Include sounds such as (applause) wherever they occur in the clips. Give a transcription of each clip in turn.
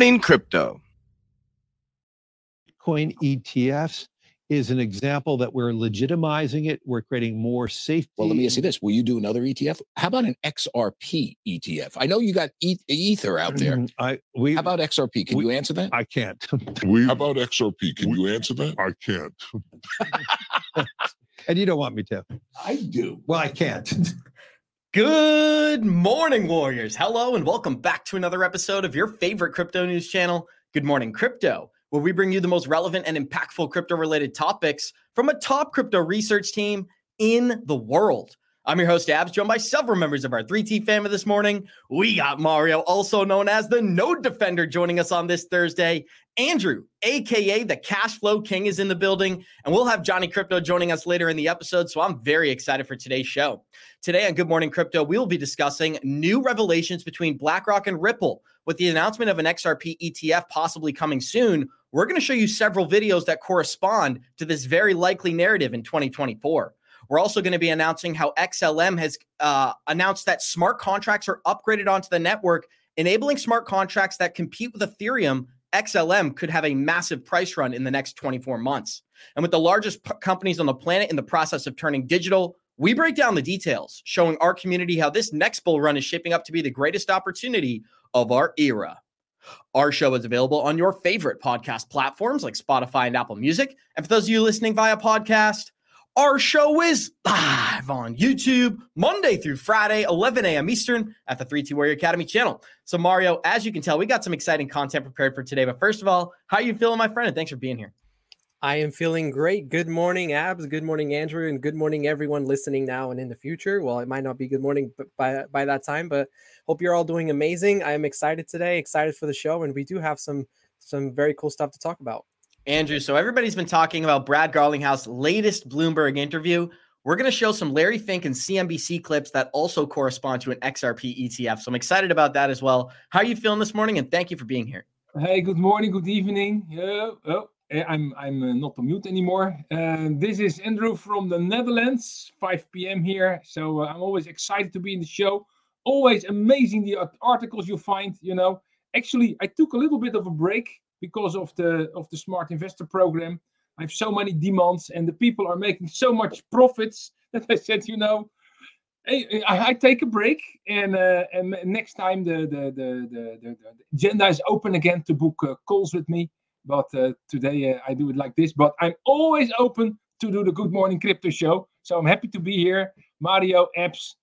Morning Crypto. Coin ETFs is an example that we're legitimizing it. We're creating more safety. Well, let me ask you this: Will you do another ETF? How about an XRP ETF? I know you got e- Ether out there. Mm, I we How about XRP? Can we- you answer that? I can't. (laughs) We, How about XRP? Can you answer that? I can't. (laughs) (laughs) and you don't want me to. I do. Well, I can't. Good morning, Warriors. Hello, and welcome back to another episode of your favorite crypto news channel, Good Morning Crypto, where we bring you the most relevant and impactful crypto related topics from a top crypto research team in the world. I'm your host, Abs, joined by several members of our 3T family this morning. We got Mario, also known as the Node Defender, joining us on this Thursday. Andrew, aka the Cash Flow King, is in the building, and we'll have Johnny Krypto joining us later in the episode. So I'm very excited for today's show. Today on Good Morning Crypto, we will be discussing new revelations between BlackRock and Ripple. With the announcement of an XRP ETF possibly coming soon, we're going to show you several videos that correspond to this very likely narrative in 2024. We're also going to be announcing how XLM has uh, announced that smart contracts are upgraded onto the network, enabling smart contracts that compete with Ethereum. XLM could have a massive price run in the next 24 months. And with the largest p- companies on the planet in the process of turning digital, we break down the details, showing our community how this next bull run is shaping up to be the greatest opportunity of our era. Our show is available on your favorite podcast platforms like Spotify and Apple Music. And for those of you listening via podcast, our show is live on YouTube Monday through Friday, 11 a.m. Eastern at the 3T Warrior Academy channel. So, Mario, as you can tell, we got some exciting content prepared for today. But first of all, how are you feeling, my friend? And thanks for being here. I am feeling great. Good morning, Abs. Good morning, Andrew, and good morning, everyone listening now and in the future. Well, it might not be good morning by by that time, but hope you're all doing amazing. I am excited today, excited for the show, and we do have some some very cool stuff to talk about. Andrew, so everybody's been talking about Brad Garlinghouse' latest Bloomberg interview. We're going to show some Larry Fink and CNBC clips that also correspond to an XRP ETF. So I'm excited about that as well. How are you feeling this morning? And thank you for being here. Hey, good morning, good evening. Uh, oh, I'm I'm uh, not on mute anymore. Uh, this is Andrew from the Netherlands, 5 p.m. here. So uh, I'm always excited to be in the show. Always amazing the articles you find. You know, actually, I took a little bit of a break because of the of the Smart Investor Program. I have so many demands, and the people are making so much profits that I said, you know, Hey, I, I take a break, and uh, and next time the the, the the the the agenda is open again to book uh, calls with me. But uh, today uh, I do it like this. But I'm always open to do the Good Morning Crypto Show, so I'm happy to be here. Mario Abs,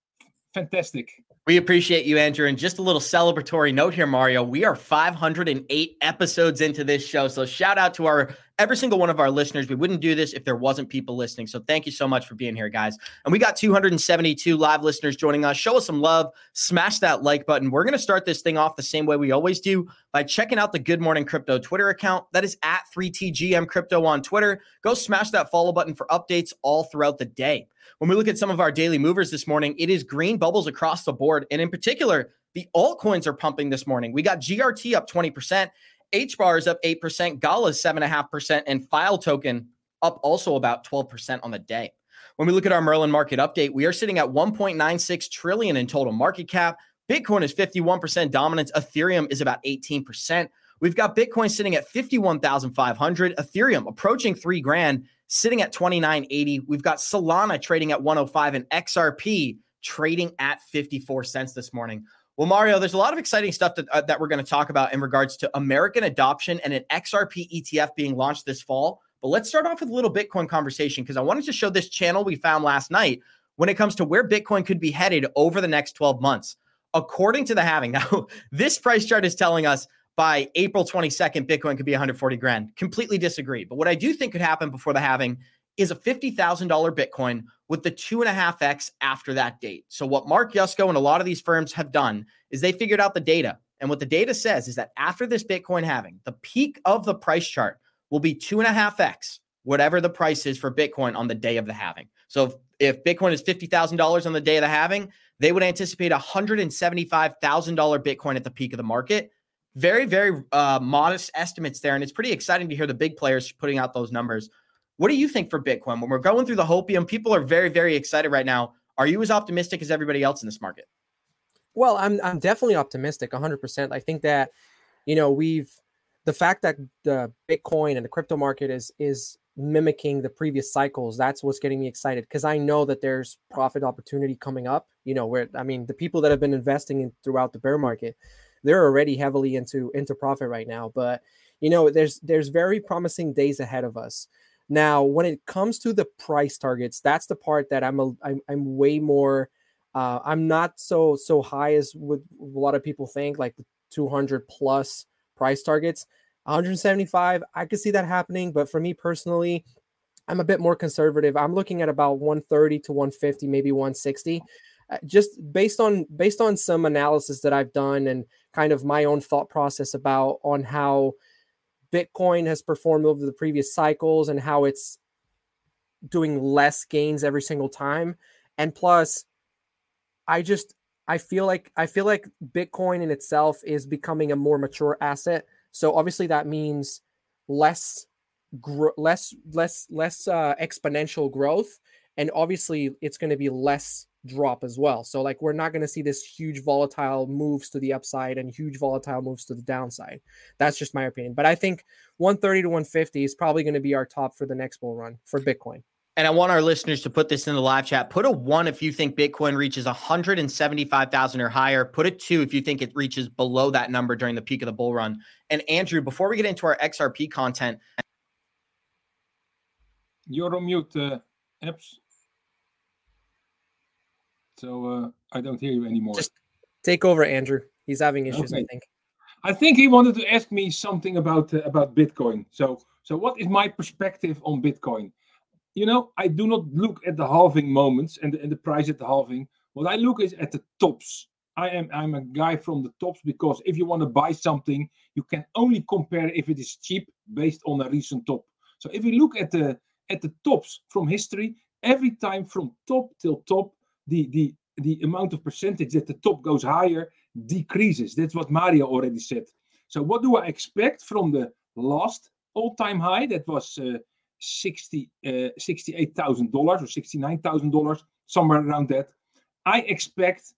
fantastic. We appreciate you, Andrew. And just a little celebratory note here, Mario. We are 508 episodes into this show. So shout out to our every single one of our listeners. We wouldn't do this if there wasn't people listening. So thank you so much for being here, guys. And we got 272 live listeners joining us. Show us some love. Smash that like button. We're going to start this thing off the same way we always do by checking out the Good Morning Crypto Twitter account. That is at 3TGM Crypto on Twitter. Go smash that follow button for updates all throughout the day. When we look at some of our daily movers this morning, it is green bubbles across the board. And in particular, the altcoins are pumping this morning. We got GRT up 20%, HBAR is up 8%, Gala is 7.5%, and File Token up also about 12% on the day. When we look at our Merlin market update, we are sitting at 1.96 trillion in total market cap. Bitcoin is 51% dominance. Ethereum is about 18%. We've got Bitcoin sitting at 51,500, Ethereum approaching 3 grand, sitting at 2980. We've got Solana trading at 105 and XRP trading at 54 cents this morning. Well, Mario, there's a lot of exciting stuff that, uh, that we're going to talk about in regards to American adoption and an XRP ETF being launched this fall. But let's start off with a little Bitcoin conversation because I wanted to show this channel we found last night when it comes to where Bitcoin could be headed over the next 12 months. According to the halving, (laughs) now this price chart is telling us by April 22nd, Bitcoin could be 140 grand. Completely disagree. But what I do think could happen before the halving is a $50,000 Bitcoin with the two and a half X after that date. So, what Mark Yusko and a lot of these firms have done is they figured out the data. And what the data says is that after this Bitcoin halving, the peak of the price chart will be two and a half X, whatever the price is for Bitcoin on the day of the halving. So, if, if Bitcoin is $50,000 on the day of the halving, they would anticipate $175,000 Bitcoin at the peak of the market. Very, very uh, modest estimates there. And it's pretty exciting to hear the big players putting out those numbers. What do you think for Bitcoin? When we're going through the hopium, people are very, very excited right now. Are you as optimistic as everybody else in this market? Well, I'm I'm definitely optimistic, 100%. I think that you know, we've the fact that the Bitcoin and the crypto market is is mimicking the previous cycles that's what's getting me excited because i know that there's profit opportunity coming up you know where i mean the people that have been investing in throughout the bear market they're already heavily into into profit right now but you know there's there's very promising days ahead of us now when it comes to the price targets that's the part that i'm a, I'm, I'm way more uh, i'm not so so high as what a lot of people think like the 200 plus price targets 175, I could see that happening, but for me personally, I'm a bit more conservative. I'm looking at about 130 to 150, maybe 160. Uh, just based on based on some analysis that I've done and kind of my own thought process about on how Bitcoin has performed over the previous cycles and how it's doing less gains every single time. And plus, I just I feel like I feel like Bitcoin in itself is becoming a more mature asset so obviously that means less gr- less less less uh, exponential growth and obviously it's going to be less drop as well. So like we're not going to see this huge volatile moves to the upside and huge volatile moves to the downside. That's just my opinion. But I think 130 to 150 is probably going to be our top for the next bull run for Bitcoin. And I want our listeners to put this in the live chat. Put a one if you think Bitcoin reaches 175,000 or higher. Put a two if you think it reaches below that number during the peak of the bull run. And Andrew, before we get into our XRP content, you're on mute, uh, Abs. So uh, I don't hear you anymore. Just take over, Andrew. He's having issues, okay. I think. I think he wanted to ask me something about uh, about Bitcoin. So, so what is my perspective on Bitcoin? you know, I do not look at the halving moments and the, and the price at the halving. What I look is at the tops. I am I'm a guy from the tops because if you want to buy something, you can only compare if it is cheap based on a recent top. So if you look at the at the tops from history, every time from top till top, the the the amount of percentage that the top goes higher decreases. That's what Mario already said. So what do I expect from the last all-time high that was uh, 60, uh, $68,000 or $69,000, somewhere around that. I expect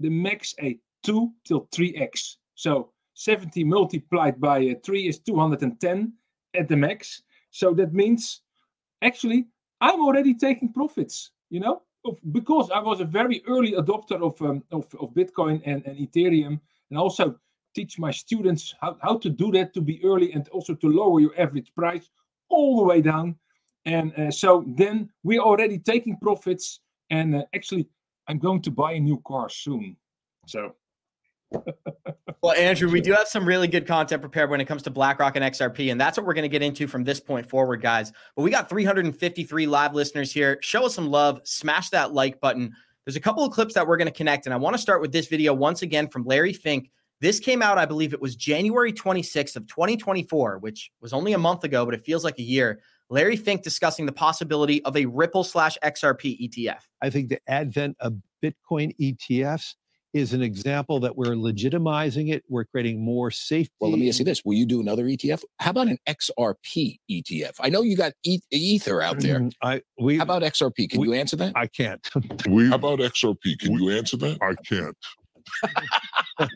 the max a 2 till 3x. So 70 multiplied by uh, 3 is 210 at the max. So that means actually I'm already taking profits, you know, because I was a very early adopter of, um, of, of Bitcoin and, and Ethereum and also teach my students how, how to do that to be early and also to lower your average price all the way down. And uh, so then we're already taking profits. And uh, actually, I'm going to buy a new car soon. So. Well, Andrew, we do have some really good content prepared when it comes to BlackRock and XRP, and that's what we're going to get into from this point forward, guys. But we got 353 live listeners here. Show us some love, smash that like button. There's a couple of clips that we're going to connect, and I want to start with this video once again from Larry Fink this came out, I believe it was January 26th of 2024, which was only a month ago, but it feels like a year. Larry Fink discussing the possibility of a Ripple slash XRP ETF. I think the advent of Bitcoin ETFs is an example that we're legitimizing it. We're creating more safety. Well, let me ask you this: Will you do another ETF? How about an XRP ETF? I know you got Ether out there. Mm-hmm. I we. How about XRP? Can we, you answer that? I can't. (laughs) we, How about XRP? Can we, you answer that? I can't. (laughs)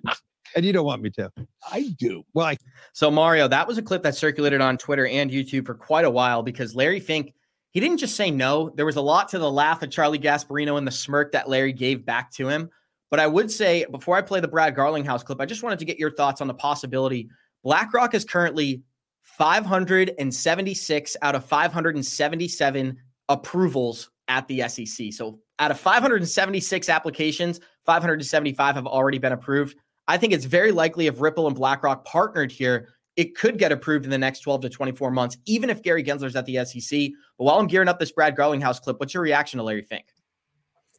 and you don't want me to. I do. Well, I- so Mario, that was a clip that circulated on Twitter and YouTube for quite a while because Larry Fink, he didn't just say no. There was a lot to the laugh of Charlie Gasparino and the smirk that Larry gave back to him. But I would say before I play the Brad Garlinghouse clip, I just wanted to get your thoughts on the possibility. BlackRock is currently 576 out of 577 approvals at the SEC. So out of 576 applications, 575 have already been approved. I think it's very likely if Ripple and BlackRock partnered here, it could get approved in the next 12 to 24 months, even if Gary Gensler's at the SEC. But while I'm gearing up this Brad Garlinghouse clip, what's your reaction to Larry Fink?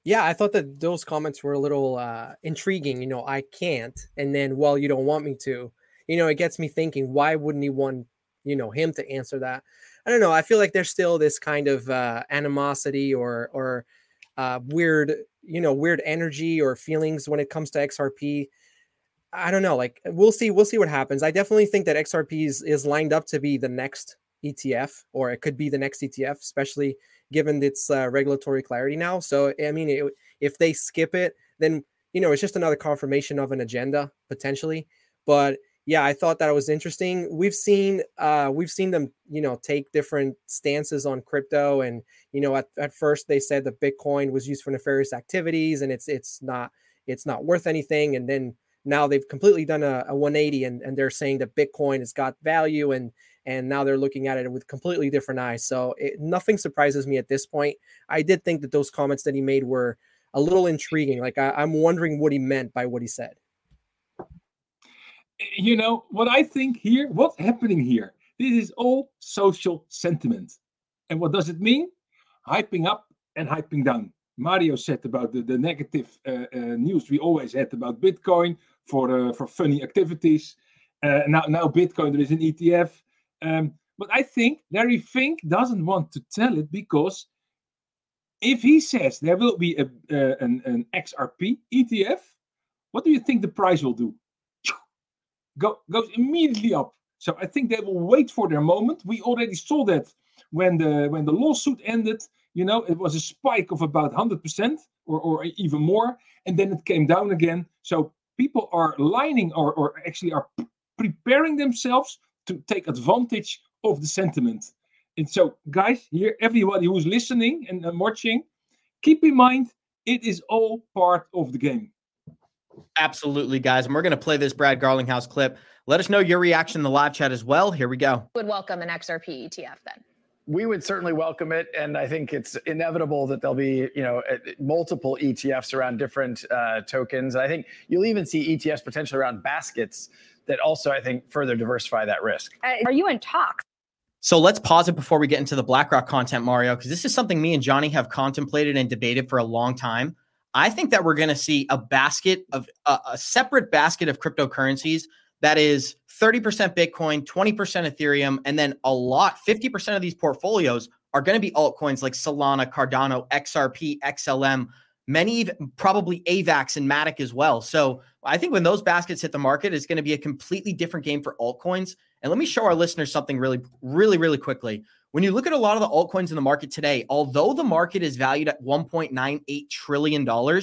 Yeah, I thought that those comments were a little uh, intriguing. You know, I can't, and then well, you don't want me to. You know, it gets me thinking. Why wouldn't he want you know him to answer that? I don't know. I feel like there's still this kind of uh, animosity or or uh, weird, you know, weird energy or feelings when it comes to XRP. I don't know. Like we'll see. We'll see what happens. I definitely think that XRP is, is lined up to be the next ETF, or it could be the next ETF, especially given its uh, regulatory clarity now. So I mean, it, if they skip it, then you know it's just another confirmation of an agenda potentially. But yeah, I thought that was interesting. We've seen uh, we've seen them, you know, take different stances on crypto, and you know, at, at first they said that Bitcoin was used for nefarious activities, and it's it's not it's not worth anything, and then now they've completely done a, a 180, and, and they're saying that Bitcoin has got value, and and now they're looking at it with completely different eyes. So it, nothing surprises me at this point. I did think that those comments that he made were a little intriguing. Like I, I'm wondering what he meant by what he said you know what I think here? What's happening here? This is all social sentiment. And what does it mean? Hyping up and hyping down. Mario said about the, the negative uh, uh, news we always had about Bitcoin for uh, for funny activities. Uh, now now Bitcoin there is an ETF. Um, but I think Larry Fink doesn't want to tell it because if he says there will be a, uh, an, an XRP ETF, what do you think the price will do? go, goes immediately up. So I think they will wait for their moment. We already saw that when the when the lawsuit ended. You know, it was a spike of about 100% or, or even more, and then it came down again. So people are lining or, or actually are preparing themselves to take advantage of the sentiment. And so, guys, here, everybody who's listening and, and watching, keep in mind it is all part of the game. Absolutely, guys. And we're going to play this Brad Garlinghouse clip. Let us know your reaction in the live chat as well. Here we go. Would welcome an XRP ETF then? We would certainly welcome it, and I think it's inevitable that there'll be, you know, multiple ETFs around different uh, tokens. I think you'll even see ETFs potentially around baskets that also, I think, further diversify that risk. Uh, are you in talks? So let's pause it before we get into the BlackRock content, Mario, because this is something me and Johnny have contemplated and debated for a long time. I think that we're going to see a basket of uh, a separate basket of cryptocurrencies that is 30% Bitcoin, 20% Ethereum, and then a lot, 50% of these portfolios are going to be altcoins like Solana, Cardano, XRP, XLM, many probably AVAX and Matic as well. So I think when those baskets hit the market, it's going to be a completely different game for altcoins. And let me show our listeners something really, really, really quickly. When you look at a lot of the altcoins in the market today, although the market is valued at $1.98 trillion,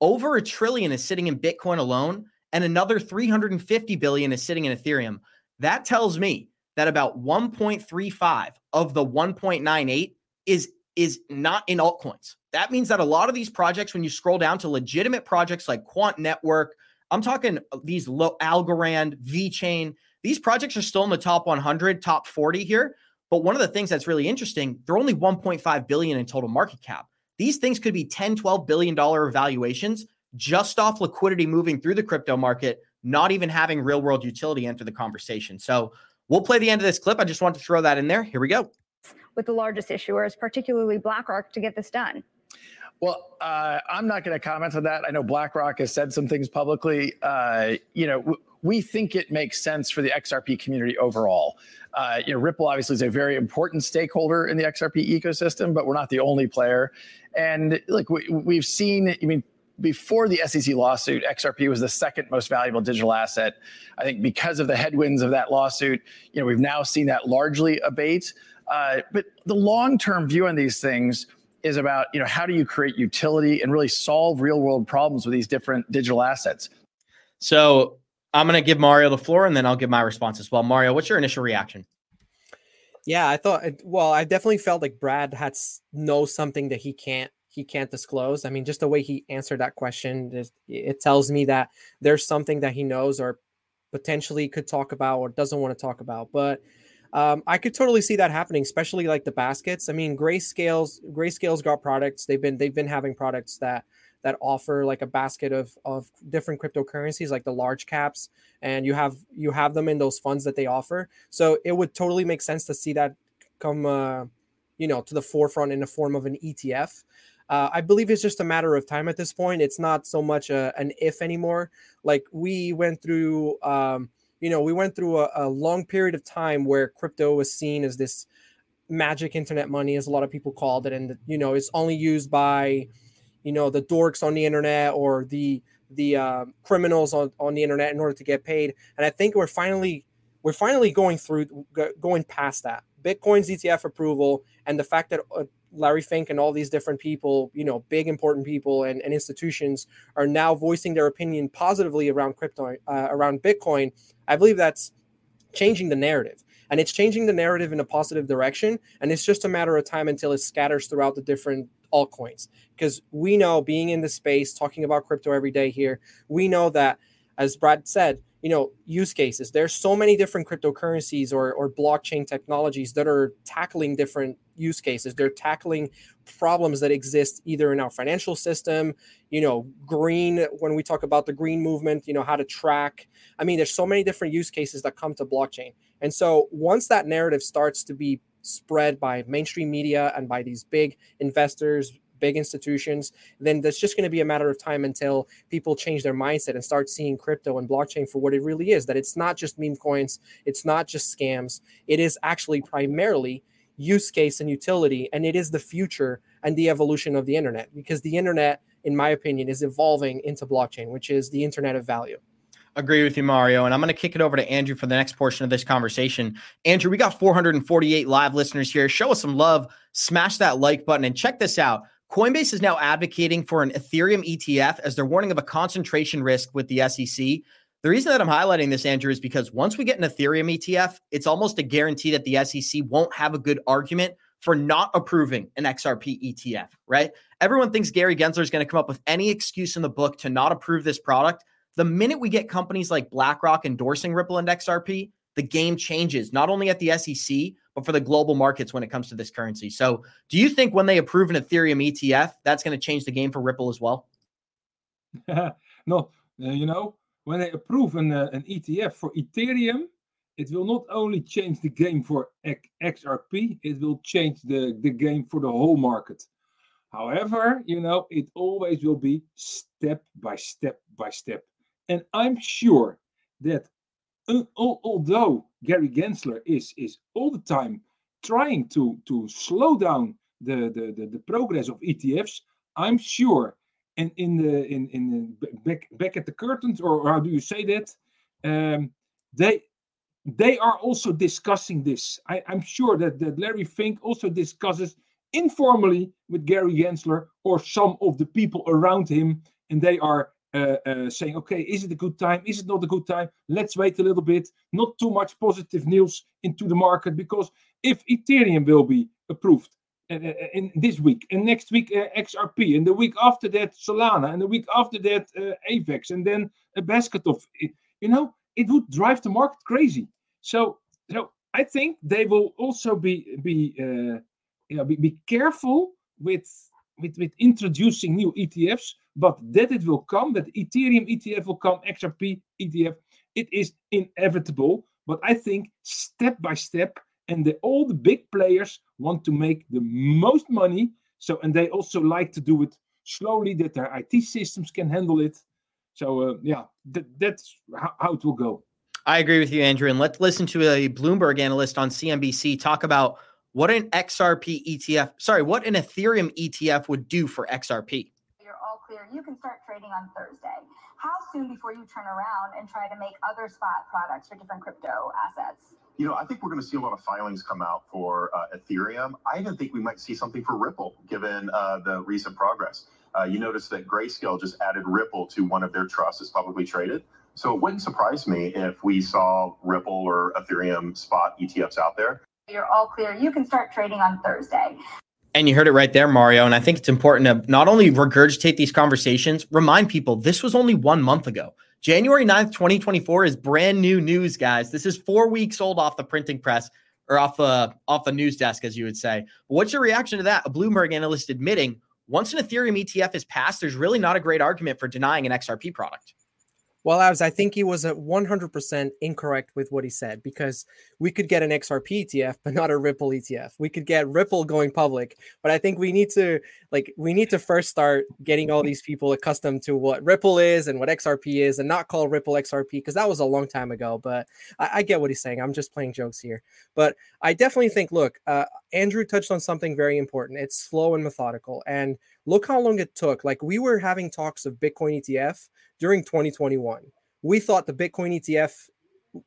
over a trillion is sitting in Bitcoin alone, and another 350 billion is sitting in Ethereum. That tells me that about 1.35 of the 1.98 is is not in altcoins. That means that a lot of these projects, when you scroll down to legitimate projects like Quant Network, I'm talking uh, these low Algorand, VeChain, these projects are still in the top 100, top 40 here. But one of the things that's really interesting, they're only 1.5 billion in total market cap. These things could be 10, 12 billion dollar valuations just off liquidity moving through the crypto market, not even having real world utility enter the conversation. So we'll play the end of this clip. I just want to throw that in there. Here we go. With the largest issuers, particularly BlackRock, to get this done. Well, uh, I'm not going to comment on that. I know BlackRock has said some things publicly. Uh, you know, w- we think it makes sense for the XRP community overall. Uh, you know, Ripple obviously is a very important stakeholder in the XRP ecosystem, but we're not the only player. And like we, we've seen. I mean, before the SEC lawsuit, XRP was the second most valuable digital asset. I think because of the headwinds of that lawsuit, you know, we've now seen that largely abate. Uh, but the long-term view on these things is about, you know, how do you create utility and really solve real-world problems with these different digital assets? So I'm going to give Mario the floor and then I'll give my response as well. Mario, what's your initial reaction? Yeah, I thought well, I definitely felt like Brad had knows something that he can't he can't disclose. I mean, just the way he answered that question, it tells me that there's something that he knows or potentially could talk about or doesn't want to talk about. But um, I could totally see that happening, especially like the baskets. I mean, Grayscale's Grayscale's got products. They've been they've been having products that that offer like a basket of of different cryptocurrencies like the large caps and you have you have them in those funds that they offer so it would totally make sense to see that come uh, you know to the forefront in the form of an etf uh, I believe it's just a matter of time at this point. It's not so much a, an if anymore. Like we went through, um, you know, we went through a, a, long period of time where crypto was seen as this magic internet money, as a lot of people called it, and you know, it's only used by you know the dorks on the internet or the the uh, criminals on, on the internet in order to get paid. And i think we're finally we're finally going through going past that. Bitcoin's etf approval and the fact that uh, Larry Fink and all these different people, you know, big important people and, and institutions are now voicing their opinion positively around crypto, uh, around Bitcoin. I believe that's changing the narrative and it's changing the narrative in a positive direction. And it's just a matter of time until it scatters throughout the different altcoins. Because we know, being in the space, talking about crypto every day here, we know that, as Brad said, you know use cases. There's so many different cryptocurrencies or, or blockchain technologies that are tackling different use cases. They're tackling problems that exist either in our financial system you know green when we talk about the green movement you know how to track. I mean there's so many different use cases that come to blockchain. And so once that narrative starts to be spread by mainstream media and by these big investors big institutions, then that's just going to be a matter of time until people change their mindset and start seeing crypto and blockchain for what it really is. That it's not just meme coins, it's not just scams. It is actually primarily use case and utility, and it is the future and the evolution of the internet because the internet, in my opinion, is evolving into blockchain, which is the internet of value. Agree with you, Mario. And I'm going to kick it over to Andrew for the next portion of this conversation. Andrew, we got 448 live listeners here. Show us some love, smash that like button, and check this out. Coinbase is now advocating for an Ethereum ETF as they're warning of a concentration risk with the SEC. The reason that I'm highlighting this, Andrew, is because once we get an Ethereum ETF, it's almost a guarantee that the SEC won't have a good argument for not approving an XRP ETF, right? Everyone thinks Gary Gensler is going to come up with any excuse in the book to not approve this product. The minute we get companies like BlackRock endorsing Ripple and XRP, the game changes, not only at the SEC, but for the global markets when it comes to this currency. So, do you think when they approve an Ethereum ETF, that's going to change the game for Ripple as well? (laughs) no, uh, you know, when they approve an, uh, an ETF for Ethereum, it will not only change the game for XRP, it will change the, the game for the whole market. However, you know, it always will be step by step by step. And I'm sure that although Gary Gensler is is all the time trying to to slow down the the, the, the progress of ETFs, I'm sure, and in the in in the, back back at the curtains, or, how do you say that? Um, they they are also discussing this. I, I'm sure that, that Larry Fink also discusses informally with Gary Gensler or some of the people around him, and they are saying, okay, is it a good time? Is it not a good time? Let's wait a little bit. Not too much positive news into the market because if Ethereum will be approved uh, uh in this week and next week uh, XRP and the week after that Solana and the week after that uh, AVAX and then a basket of, you know, it would drive the market crazy. So, so I think they will also be be you know be, be careful with with with introducing new ETFs but that it will come, that Ethereum ETF will come, XRP ETF, it is inevitable. But I think step by step, and the, all the big players want to make the most money. So, and they also like to do it slowly, that their IT systems can handle it. So, uh, yeah, th- that's how, how it will go. I agree with you, Andrew. And let's listen to a Bloomberg analyst on CNBC talk about what an XRP ETF, sorry, what an Ethereum ETF would do for XRP You're all clear, you can start trading on Thursday. How soon before you turn around and try to make other spot products for different crypto assets? You know, I think we're going to see a lot of filings come out for uh, Ethereum. I even think we might see something for Ripple, given uh, the recent progress. Uh, you notice that Grayscale just added Ripple to one of their trusts as publicly traded. So it wouldn't surprise me if we saw Ripple or Ethereum spot ETFs out there. You're all clear. You can start trading on Thursday. And you heard it right there, Mario. And I think it's important to not only regurgitate these conversations, remind people this was only one month ago. January 9th, 2024 is brand new news, guys. This is four weeks old off the printing press or off the off the news desk, as you would say. What's your reaction to that? A Bloomberg analyst admitting once an Ethereum ETF is passed, there's really not a great argument for denying an XRP product. Well, Abs, I think he was at 100% incorrect with what he said because we could get an XRP ETF, but not a Ripple ETF. We could get Ripple going public, but I think we need to like we need to first start getting all these people accustomed to what Ripple is and what XRP is, and not call Ripple XRP because that was a long time ago. But I, I, get what he's saying. I'm just playing jokes here, but I definitely think. Look, uh, Andrew touched on something very important. It's slow and methodical, and look how long it took. Like we were having talks of Bitcoin ETF during 2021. We thought the Bitcoin ETF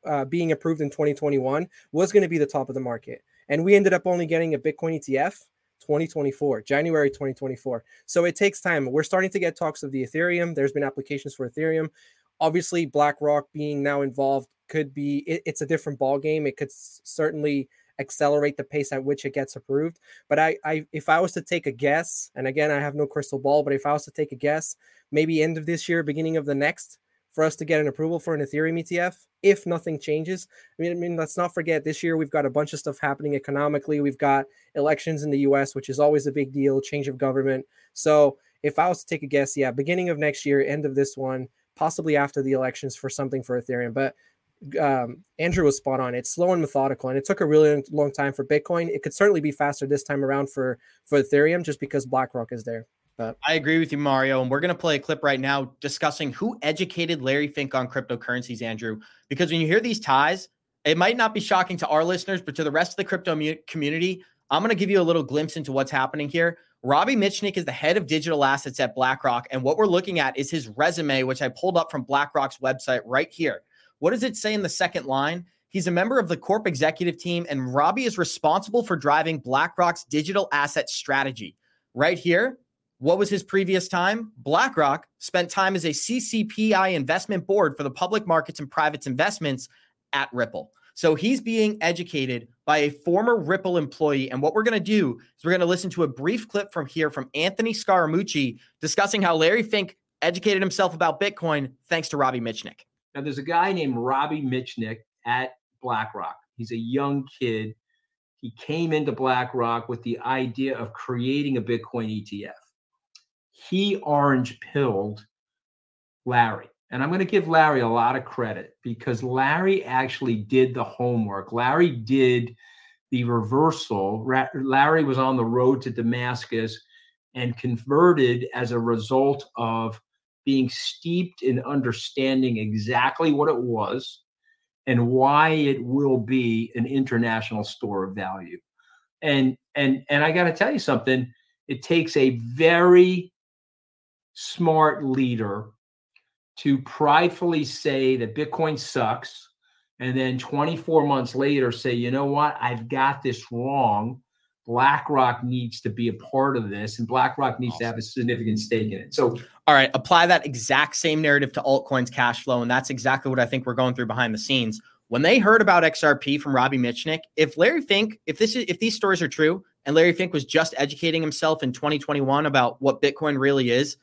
uh, being approved in 2021 was going to be the top of the market. And we ended up only getting a Bitcoin ETF 2024, January 2024. So it takes time. We're starting to get talks of the Ethereum. There's been applications for Ethereum. Obviously, BlackRock being now involved could be it, it's a different ball game. It could certainly accelerate the pace at which it gets approved. But I, I, if I was to take a guess, and again, I have no crystal ball, but if I was to take a guess, maybe end of this year, beginning of the next, for us to get an approval for an Ethereum ETF if nothing changes. I mean, I mean, let's not forget this year we've got a bunch of stuff happening economically. We've got elections in the US, which is always a big deal, change of government. So if I was to take a guess, yeah, beginning of next year, end of this one, possibly after the elections for something for Ethereum. But um, Andrew was spot on. It's slow and methodical, and it took a really long time for Bitcoin. It could certainly be faster this time around for for Ethereum, just because BlackRock is there. But I agree with you, Mario. And we're going to play a clip right now discussing who educated Larry Fink on cryptocurrencies, Andrew. Because when you hear these ties, it might not be shocking to our listeners, but to the rest of the crypto mu- community, I'm going to give you a little glimpse into what's happening here. Robbie Mitchnick is the head of digital assets at BlackRock. And what we're looking at is his resume, which I pulled up from BlackRock's website right here. What does it say in the second line? He's a member of the Corp executive team, and Robbie is responsible for driving BlackRock's digital asset strategy. Right here, what was his previous time? BlackRock spent time as a CCPI investment board for the public markets and private investments at Ripple. So he's being educated by a former Ripple employee. And what we're going to do is we're going to listen to a brief clip from here from Anthony Scaramucci discussing how Larry Fink educated himself about Bitcoin thanks to Robbie Mitchnick. Now, there's a guy named Robbie Mitchnick at BlackRock. He's a young kid. He came into BlackRock with the idea of creating a Bitcoin ETF. He orange pilled Larry. And I'm going to give Larry a lot of credit because Larry actually did the homework. Larry did the reversal. Larry was on the road to Damascus and converted as a result of being steeped in understanding exactly what it was and why it will be an international store of value. And and and I got to tell you something, it takes a very smart leader to pridefully say that Bitcoin sucks and then 24 months later say, "You know what? I've got this wrong." BlackRock needs to be a part of this, and BlackRock needs awesome. to have a significant stake in it. So, all right, apply that exact same narrative to altcoins cash flow, and that's exactly what I think we're going through behind the scenes. When they heard about XRP from Robbie Mitchnick, if Larry Fink, if this is if these stories are true, and Larry Fink was just educating himself in 2021 about what Bitcoin really is,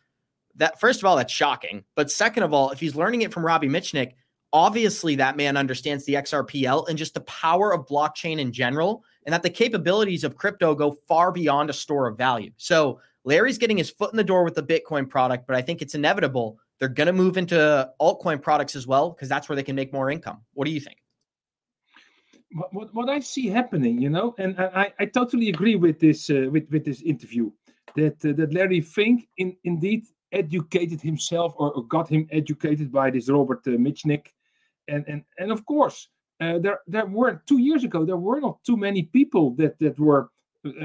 that first of all, that's shocking. But second of all, if he's learning it from Robbie Mitchnick, obviously that man understands the XRPL and just the power of blockchain in general and that the capabilities of crypto go far beyond a store of value. So Larry's getting his foot in the door with the Bitcoin product, but I think it's inevitable they're going to move into altcoin products as well because that's where they can make more income. What do you think? What, what, what I see happening, you know, and I, I totally agree with this uh, with with this interview that uh, that Larry Fink in, indeed educated himself or, or, got him educated by this Robert uh, Mitchnick, and and and of course uh, there there were two years ago there were not too many people that that were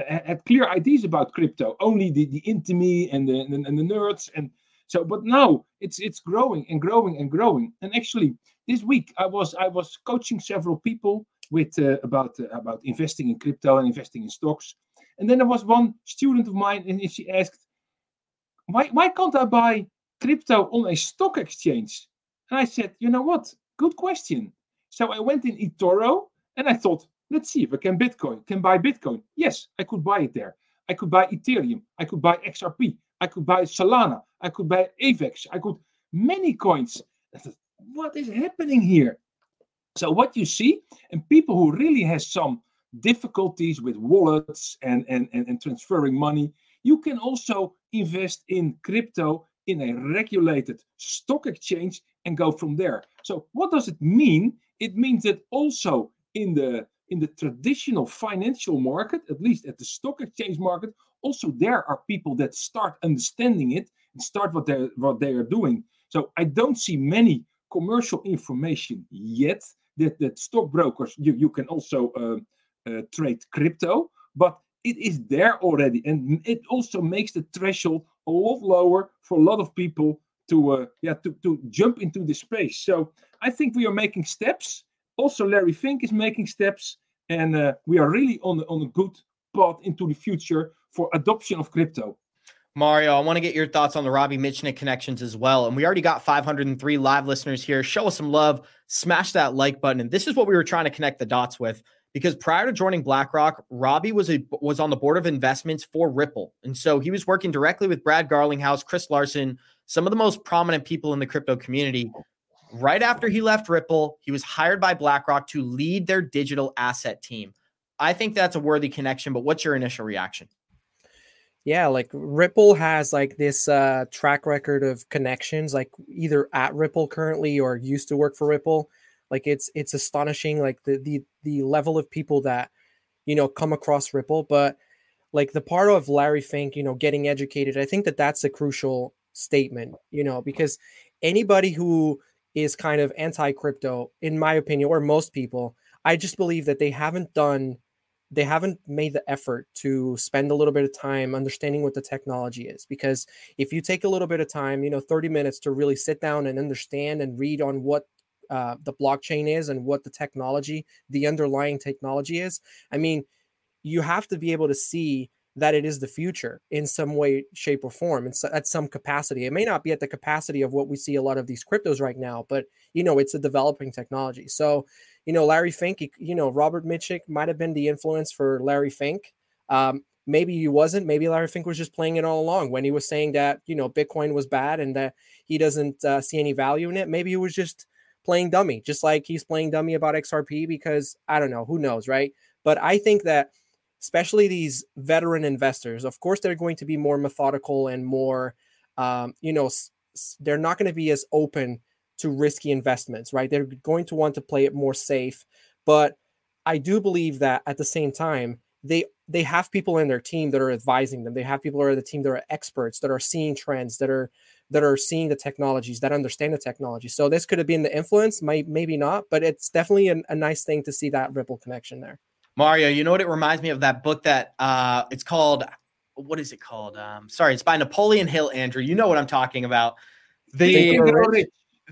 had clear ideas about crypto. Only the the intimi and the and, and the nerds and so. But now it's it's growing and growing and growing. And actually, this week I was I was coaching several people with uh, about uh, about investing in crypto and investing in stocks. And then there was one student of mine, and she asked, "Why why can't I buy crypto on a stock exchange?" And I said, "You know what? Good question." So I went in eToro and I thought, let's see if I can Bitcoin, can buy Bitcoin. Yes, I could buy it there. I could buy Ethereum. I could buy XRP. I could buy Solana. I could buy AVAX. I could many coins. What is happening here? So what you see, and people who really has some difficulties with wallets and, and, and, and transferring money, you can also invest in crypto in a regulated stock exchange and go from there. So what does it mean? It means that also in the in the traditional financial market, at least at the stock exchange market, also there are people that start understanding it and start what they what they are doing. So I don't see many commercial information yet that that stockbrokers you you can also uh, uh, trade crypto, but it is there already, and it also makes the threshold a lot lower for a lot of people to uh, yeah to, to jump into the space. So I think we are making steps. Also, Larry Fink is making steps, and uh, we are really on on a good path into the future for adoption of crypto. Mario, I want to get your thoughts on the Robbie Mitchnick connections as well. And we already got 503 live listeners here. Show us some love, smash that like button. And this is what we were trying to connect the dots with because prior to joining BlackRock, Robbie was a was on the board of investments for Ripple. And so he was working directly with Brad Garlinghouse, Chris Larsen, some of the most prominent people in the crypto community. Right after he left Ripple, he was hired by BlackRock to lead their digital asset team. I think that's a worthy connection, but what's your initial reaction? Yeah, like Ripple has like this uh, track record of connections, like either at Ripple currently or used to work for Ripple. Like it's it's astonishing, like the the the level of people that you know come across Ripple. But like the part of Larry Fink, you know, getting educated, I think that that's a crucial statement, you know, because anybody who is kind of anti crypto, in my opinion, or most people, I just believe that they haven't done they haven't made the effort to spend a little bit of time understanding what the technology is. Because if you take a little bit of time you know 30 minutes to really sit down and understand and read on what uh, the blockchain is and what the technology the underlying technology is i mean you have to be able to see that it is the future in some way shape or form and so at some capacity it may not be at the capacity of what we see a lot of these cryptos right now but you know it's a developing technology so you know, Larry Fink, you know, Robert Mitchnick might have been the influence for Larry Fink. Um, maybe he wasn't. Maybe Larry Fink was just playing it all along when he was saying that, you know, Bitcoin was bad and that he doesn't uh, see any value in it. Maybe he was just playing dummy, just like he's playing dummy about XRP because I don't know, who knows, right? But I think that especially these veteran investors, of course, they're going to be more methodical and more, um, you know, they're not going to be as open to risky investments, right? They're going to want to play it more safe. But I do believe that at the same time, they they have people in their team that are advising them. They have people are the team that are experts, that are seeing trends, that are that are seeing the technologies, that understand the technology. So this could have been the influence, might maybe not, but it's definitely a, a nice thing to see that ripple connection there. Mario, you know what it reminds me of that book that uh it's called what is it called? Um sorry, it's by Napoleon Hill, Andrew. You know what I'm talking about. The Think,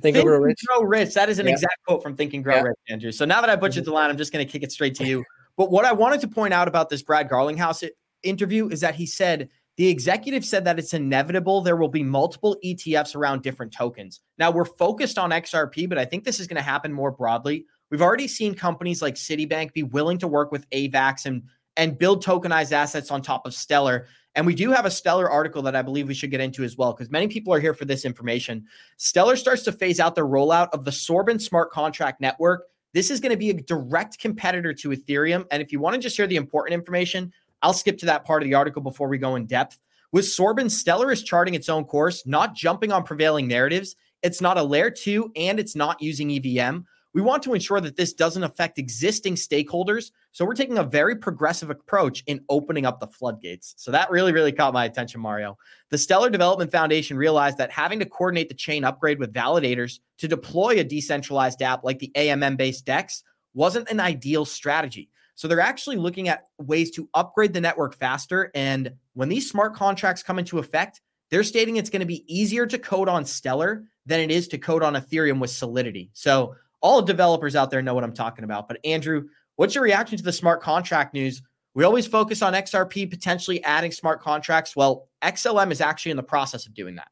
Think Grow Rich. Grow Rich. That is an yeah. exact quote from Think and Grow yeah. Rich, Andrew. So now that I butchered mm-hmm. the line, I'm just going to kick it straight to you. But what I wanted to point out about this Brad Garlinghouse interview is that he said the executive said that it's inevitable there will be multiple ETFs around different tokens. Now we're focused on XRP, but I think this is going to happen more broadly. We've already seen companies like Citibank be willing to work with AVAX and and build tokenized assets on top of Stellar. And we do have a Stellar article that I believe we should get into as well, because many people are here for this information. Stellar starts to phase out the rollout of the Soroban smart contract network. This is going to be a direct competitor to Ethereum. And if you want to just hear the important information, I'll skip to that part of the article before we go in depth. With Soroban, Stellar is charting its own course, not jumping on prevailing narratives. It's not a layer two and it's not using EVM. We want to ensure that this doesn't affect existing stakeholders. So we're taking a very progressive approach in opening up the floodgates. So that really, really caught my attention, Mario. The Stellar Development Foundation realized that having to coordinate the chain upgrade with validators to deploy a decentralized app like the AMM based DEX wasn't an ideal strategy. So they're actually looking at ways to upgrade the network faster. And when these smart contracts come into effect, they're stating it's going to be easier to code on Stellar than it is to code on Ethereum with Solidity. So all developers out there know what I'm talking about. But Andrew, what's your reaction to the smart contract news? We always focus on XRP potentially adding smart contracts. Well, XLM is actually in the process of doing that.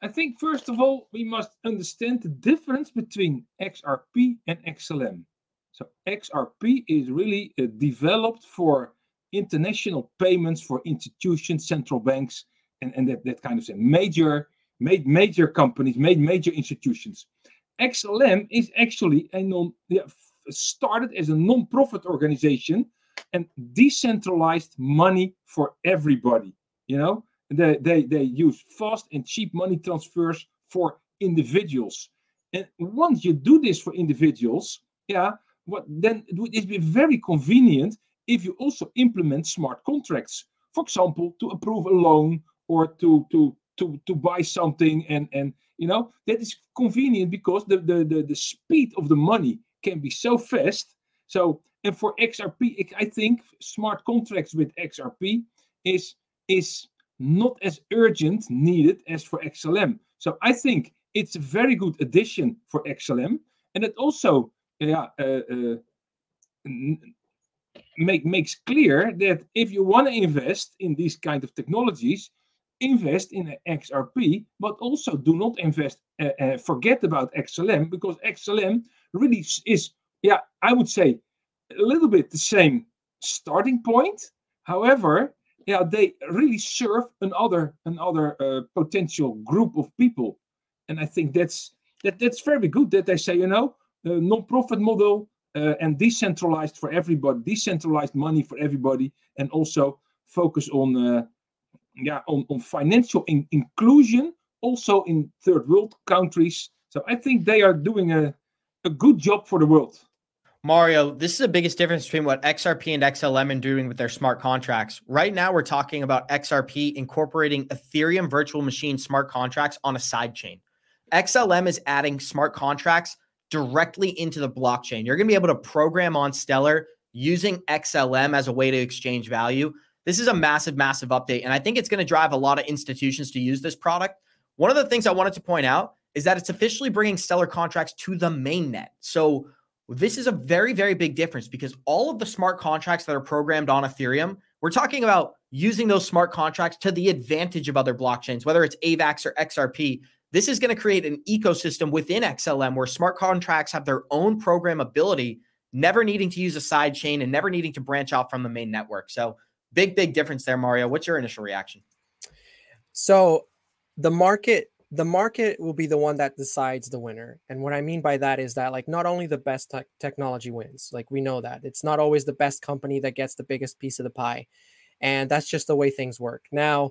I think, first of all, we must understand the difference between XRP and XLM. So, XRP is really uh, developed for international payments for institutions, central banks, and, and that, that kind of thing. Major, made major companies, made major institutions. XLM is actually a non started as a non-profit organization and decentralized money for everybody. You know, they they they use fast and cheap money transfers for individuals. And once you do this for individuals, yeah, what then it would be very convenient if you also implement smart contracts. For example, to approve a loan or to to to to buy something and and you know that is convenient because the the the, the speed of the money can be so fast. So and for xrp i think smart contracts with xrp is is not as urgent needed as for xlm so i think it's a very good addition for xlm and it also yeah uh, uh, make makes clear that if you want to invest in these kind of technologies, invest in XRP, but also do not invest, uh, uh, forget about XLM because XLM really is, yeah, I would say a little bit the same starting point. However, yeah, they really serve another another uh, potential group of people, and I think that's that that's very good that they say, you know, uh, non-profit model and decentralized for everybody, decentralized money for everybody, and also focus on yeah on, on financial in- inclusion also in third world countries. So I think they are doing a, a good job for the world. Mario, this is the biggest difference between what XRP and XLM are doing with their smart contracts. Right now, we're talking about XRP incorporating Ethereum virtual machine smart contracts on a side chain. XLM is adding smart contracts directly into the blockchain. You're going to be able to program on Stellar using XLM as a way to exchange value. This is a massive, massive update. And I think it's going to drive a lot of institutions to use this product. One of the things I wanted to point out is that it's officially bringing Stellar contracts to the mainnet. So this is a very, very big difference because all of the smart contracts that are programmed on Ethereum, we're talking about using those smart contracts to the advantage of other blockchains, whether it's AVAX or XRP. This is going to create an ecosystem within XLM where smart contracts have their own programmability, never needing to use a side chain and never needing to branch out from the main network. So, big, big difference there, Mario. What's your initial reaction? So, the market the market will be the one that decides the winner. And what I mean by that is that like not only the best te- technology wins, like we know that. It's not always the best company that gets the biggest piece of the pie. And that's just the way things work. Now,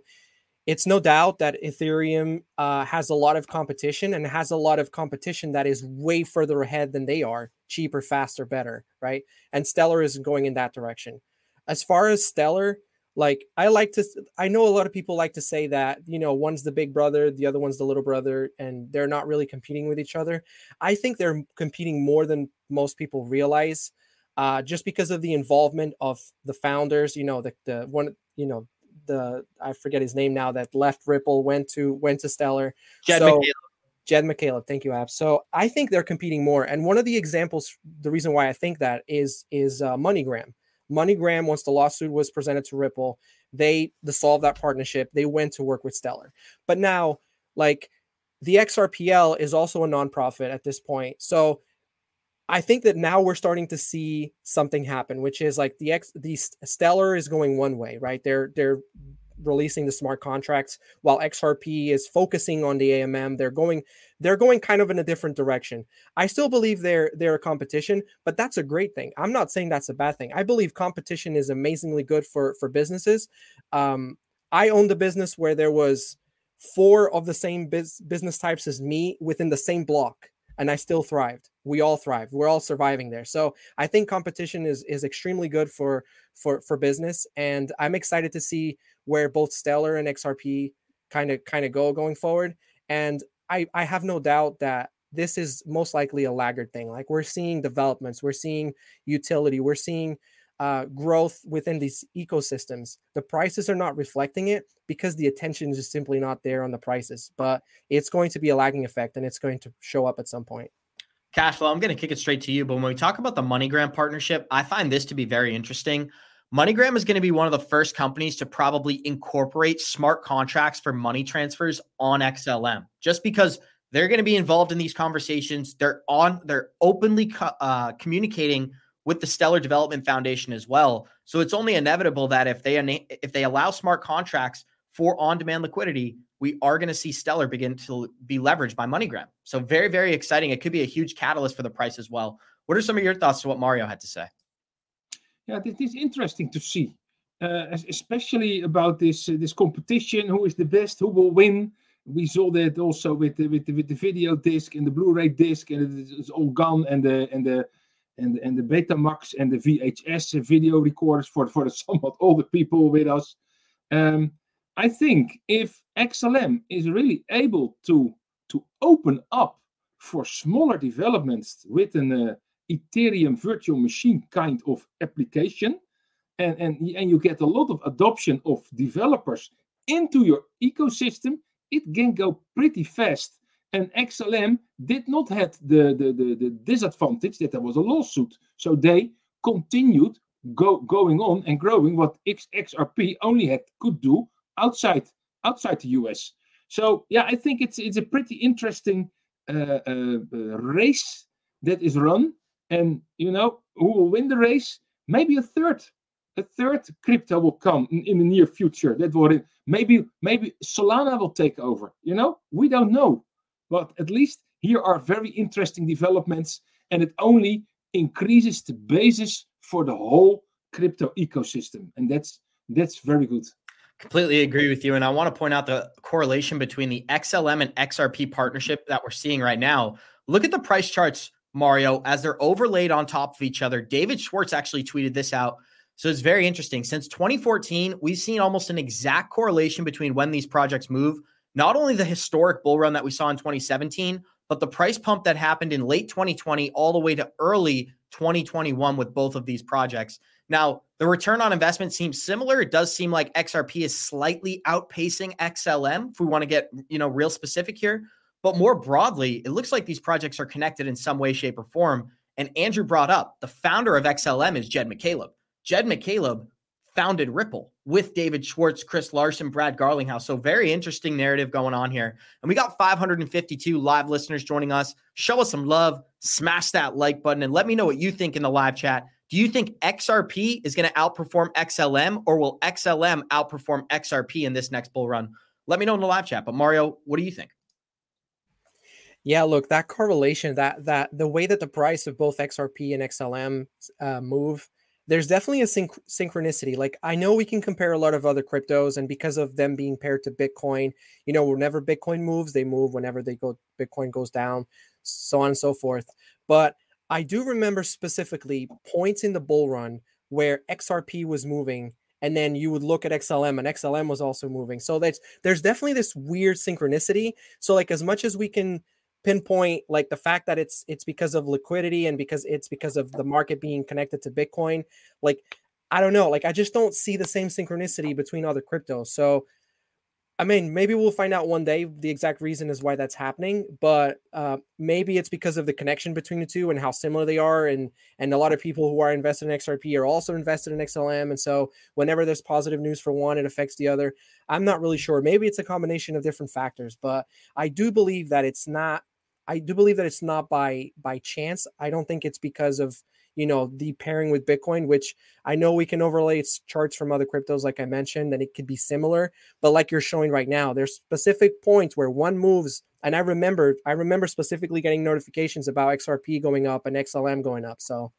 it's no doubt that Ethereum uh, has a lot of competition and has a lot of competition that is way further ahead than they are cheaper, faster, better, right? And Stellar is going in that direction. As far as Stellar, like I like to I know a lot of people like to say that, you know, one's the big brother, the other one's the little brother and they're not really competing with each other. I think they're competing more than most people realize. Uh, just because of the involvement of the founders, you know, the the one, you know, the I forget his name now that left Ripple went to went to Stellar. Jed so, McCaleb. Jed McCaleb, thank you, Ab. So I think they're competing more, and one of the examples, the reason why I think that is is uh, MoneyGram. MoneyGram, once the lawsuit was presented to Ripple, they dissolved that partnership. They went to work with Stellar, but now like the XRPL is also a nonprofit at this point, so I think that now we're starting to see something happen, which is like the X, the Stellar is going one way, right? They're they're releasing the smart contracts while XRP is focusing on the AMM. They're going they're going kind of in a different direction. I still believe they're they're a competition, but that's a great thing. I'm not saying that's a bad thing. I believe competition is amazingly good for for businesses. Um, I owned a business where there was four of the same biz- business types as me within the same block and I still thrived. We all thrived. We're all surviving there. So I think competition is is extremely good for for for business, and I'm excited to see where both Stellar and XRP kind of kind of go going forward. And I I have no doubt that this is most likely a laggard thing. Like we're seeing developments, we're seeing utility, we're seeing uh, growth within these ecosystems. The prices are not reflecting it because the attention is simply not there on the prices. But it's going to be a lagging effect, and it's going to show up at some point. Cashflow, I'm going to kick it straight to you. But when we talk about the MoneyGram partnership, I find this to be very interesting. MoneyGram is going to be one of the first companies to probably incorporate smart contracts for money transfers on XLM, just because they're going to be involved in these conversations. They're on, they're openly uh, communicating with the Stellar Development Foundation as well. So it's only inevitable that if they if they allow smart contracts for on-demand liquidity, we are going to see Stellar begin to be leveraged by MoneyGram. So very very exciting. It could be a huge catalyst for the price as well. What are some of your thoughts to what Mario had to say? Yeah, it is interesting to see, uh, especially about this uh, this competition. Who is the best? Who will win? We saw that also with the, with the, with the video disc and the Blu-ray disc, and it's all gone, and the and the and, and the Betamax and the VHS video recorders for, for the (laughs) somewhat older people with us. Um, I think if XLM is really able to, to open up for smaller developments with an uh, Ethereum virtual machine kind of application, and, and, and you get a lot of adoption of developers into your ecosystem, it can go pretty fast and XLM did not have the, the, the, the disadvantage that there was a lawsuit. So they continued go going on and growing what XRP only had could do outside outside the US. So yeah, I think it's it's a pretty interesting uh, uh, uh, race that is run, and you know who will win the race? Maybe a third, a third crypto will come in, in the near future. That will maybe maybe Solana will take over. You know, we don't know, but at least here are very interesting developments, and it only increases the basis for the whole crypto ecosystem, and that's that's very good. Completely agree with you. And I want to point out the correlation between the XLM and XRP partnership that we're seeing right now. Look at the price charts, Mario, as they're overlaid on top of each other. David Schwartz actually tweeted this out. So it's very interesting. Since 2014, we've seen almost an exact correlation between when these projects move. Not only the historic bull run that we saw in 2017, but the price pump that happened in late 2020 all the way to early 2021 with both of these projects. Now, the return on investment seems similar. It does seem like XRP is slightly outpacing XLM if we want to get, you know, real specific here. But more broadly, it looks like these projects are connected in some way, shape, or form. And Andrew brought up the founder of XLM is Jed McCaleb. Jed McCaleb founded Ripple with David Schwartz, Chris Larsen, Brad Garlinghouse. So very interesting narrative going on here. And we got 552 live listeners joining us. Show us some love, smash that like button, and let me know what you think in the live chat. Do you think XRP is going to outperform XLM or will XLM outperform XRP in this next bull run? Let me know in the live chat. But Mario, what do you think? Yeah, look, that correlation, that that the way that the price of both XRP and XLM uh, move, there's definitely a synch- synchronicity. Like I know we can compare a lot of other cryptos, and because of them being paired to Bitcoin, you know, whenever Bitcoin moves, they move. Whenever they go, Bitcoin goes down, so on and so forth. But I do remember specifically points in the bull run where XRP was moving and then you would look at XLM and XLM was also moving. So that's there's definitely this weird synchronicity. So like as much as we can pinpoint like the fact that it's it's because of liquidity and because it's because of the market being connected to Bitcoin, like I don't know, like I just don't see the same synchronicity between other cryptos. So I mean, maybe we'll find out one day the exact reason is why that's happening, but uh, maybe it's because of the connection between the two and how similar they are, and and a lot of people who are invested in XRP are also invested in XLM, and so whenever there's positive news for one, it affects the other. I'm not really sure. Maybe it's a combination of different factors, but I do believe that it's not. I do believe that it's not by by chance. I don't think it's because of you know the pairing with bitcoin which i know we can overlay its charts from other cryptos like i mentioned and it could be similar but like you're showing right now there's specific points where one moves and i remember i remember specifically getting notifications about xrp going up and xlm going up so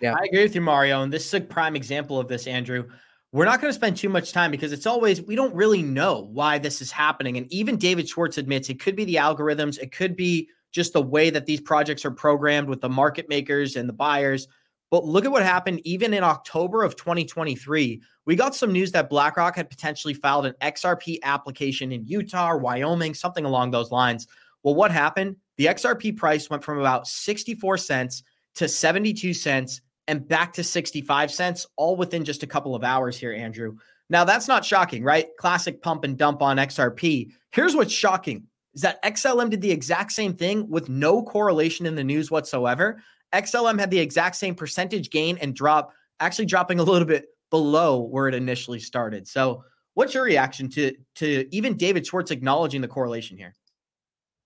yeah i agree with you mario and this is a prime example of this andrew we're not going to spend too much time because it's always we don't really know why this is happening and even david schwartz admits it could be the algorithms it could be just the way that these projects are programmed with the market makers and the buyers. But look at what happened even in October of 2023. We got some news that BlackRock had potentially filed an XRP application in Utah or Wyoming, something along those lines. Well, what happened? The XRP price went from about 64 cents to 72 cents and back to 65 cents, all within just a couple of hours here, Andrew. Now, that's not shocking, right? Classic pump and dump on XRP. Here's what's shocking is that XLM did the exact same thing with no correlation in the news whatsoever. XLM had the exact same percentage gain and drop, actually dropping a little bit below where it initially started. So, what's your reaction to to even David Schwartz acknowledging the correlation here?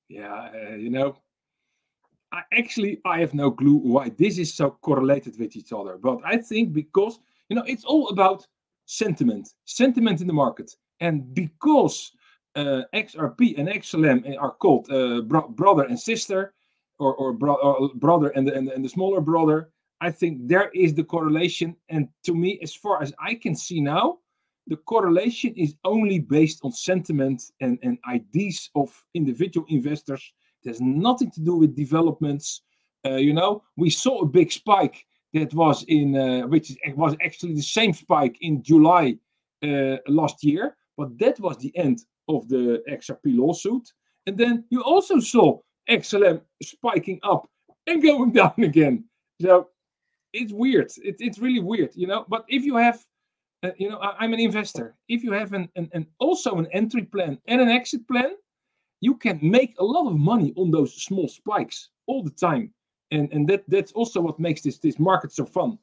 Yeah, uh, you know, I actually I have no clue why this is so correlated with each other, but I think because you know it's all about sentiment, sentiment in the market, and because uh, XRP and XLM are called uh, bro- brother and sister, or or, bro- or brother and the, and, and the smaller brother. I think there is the correlation, and to me, as far as I can see now, the correlation is only based on sentiment and, and ideas of individual investors. There's nothing to do with developments. Uh, you know, we saw a big spike that was in, uh, which was actually the same spike in July uh, last year, but that was the end of the XRP lawsuit. And then you also saw XLM spiking up and going (laughs) down again. So it's weird. It, it's really weird, you know. But if you have, uh, you know, I, am an investor. If you have an, an, an also an entry plan and an exit plan, you can make a lot of money on those small spikes all the time. And and that that's also what makes this this market so fun.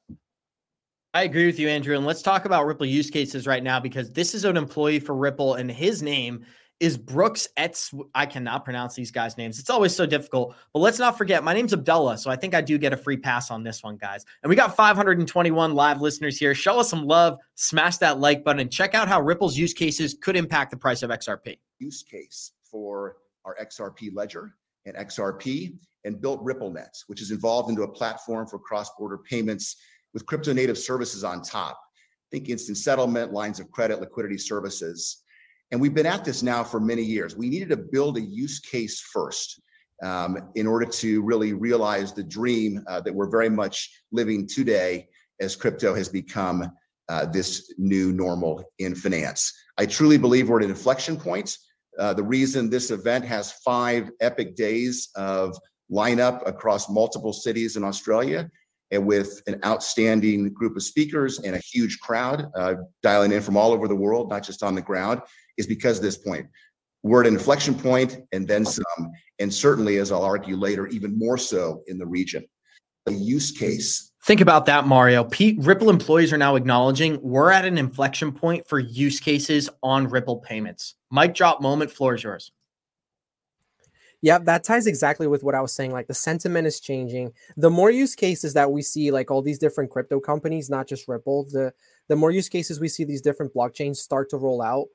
I agree with you, Andrew. And let's talk about Ripple use cases right now because this is an employee for Ripple, and his name is Brooks Etz. I cannot pronounce these guys' names. It's always so difficult. But let's not forget, my name's Abdullah. So I think I do get a free pass on this one, guys. And we got 521 live listeners here. Show us some love, smash that like button, and check out how Ripple's use cases could impact the price of XRP. Use case for our XRP ledger and XRP and built RippleNet, which is involved into a platform for cross-border payments with crypto native services on top. Think instant settlement, lines of credit, liquidity services. And we've been at this now for many years. We needed to build a use case first um, in order to really realize the dream uh, that we're very much living today as crypto has become uh, this new normal in finance. I truly believe we're at an inflection point. Uh, the reason this event has five epic days of lineup across multiple cities in Australia and with an outstanding group of speakers and a huge crowd uh, dialing in from all over the world, not just on the ground, is because this point. We're at an inflection point and then some, and certainly, as I'll argue later, even more so in the region. A use case. Think about that, Mario. Pete, Ripple employees are now acknowledging we're at an inflection point for use cases on Ripple payments. Mic drop moment, floor is yours. Yeah, that ties exactly with what I was saying. Like the sentiment is changing. The more use cases that we see, like all these different crypto companies, not just Ripple, the the more use cases we see these different blockchains start to roll out,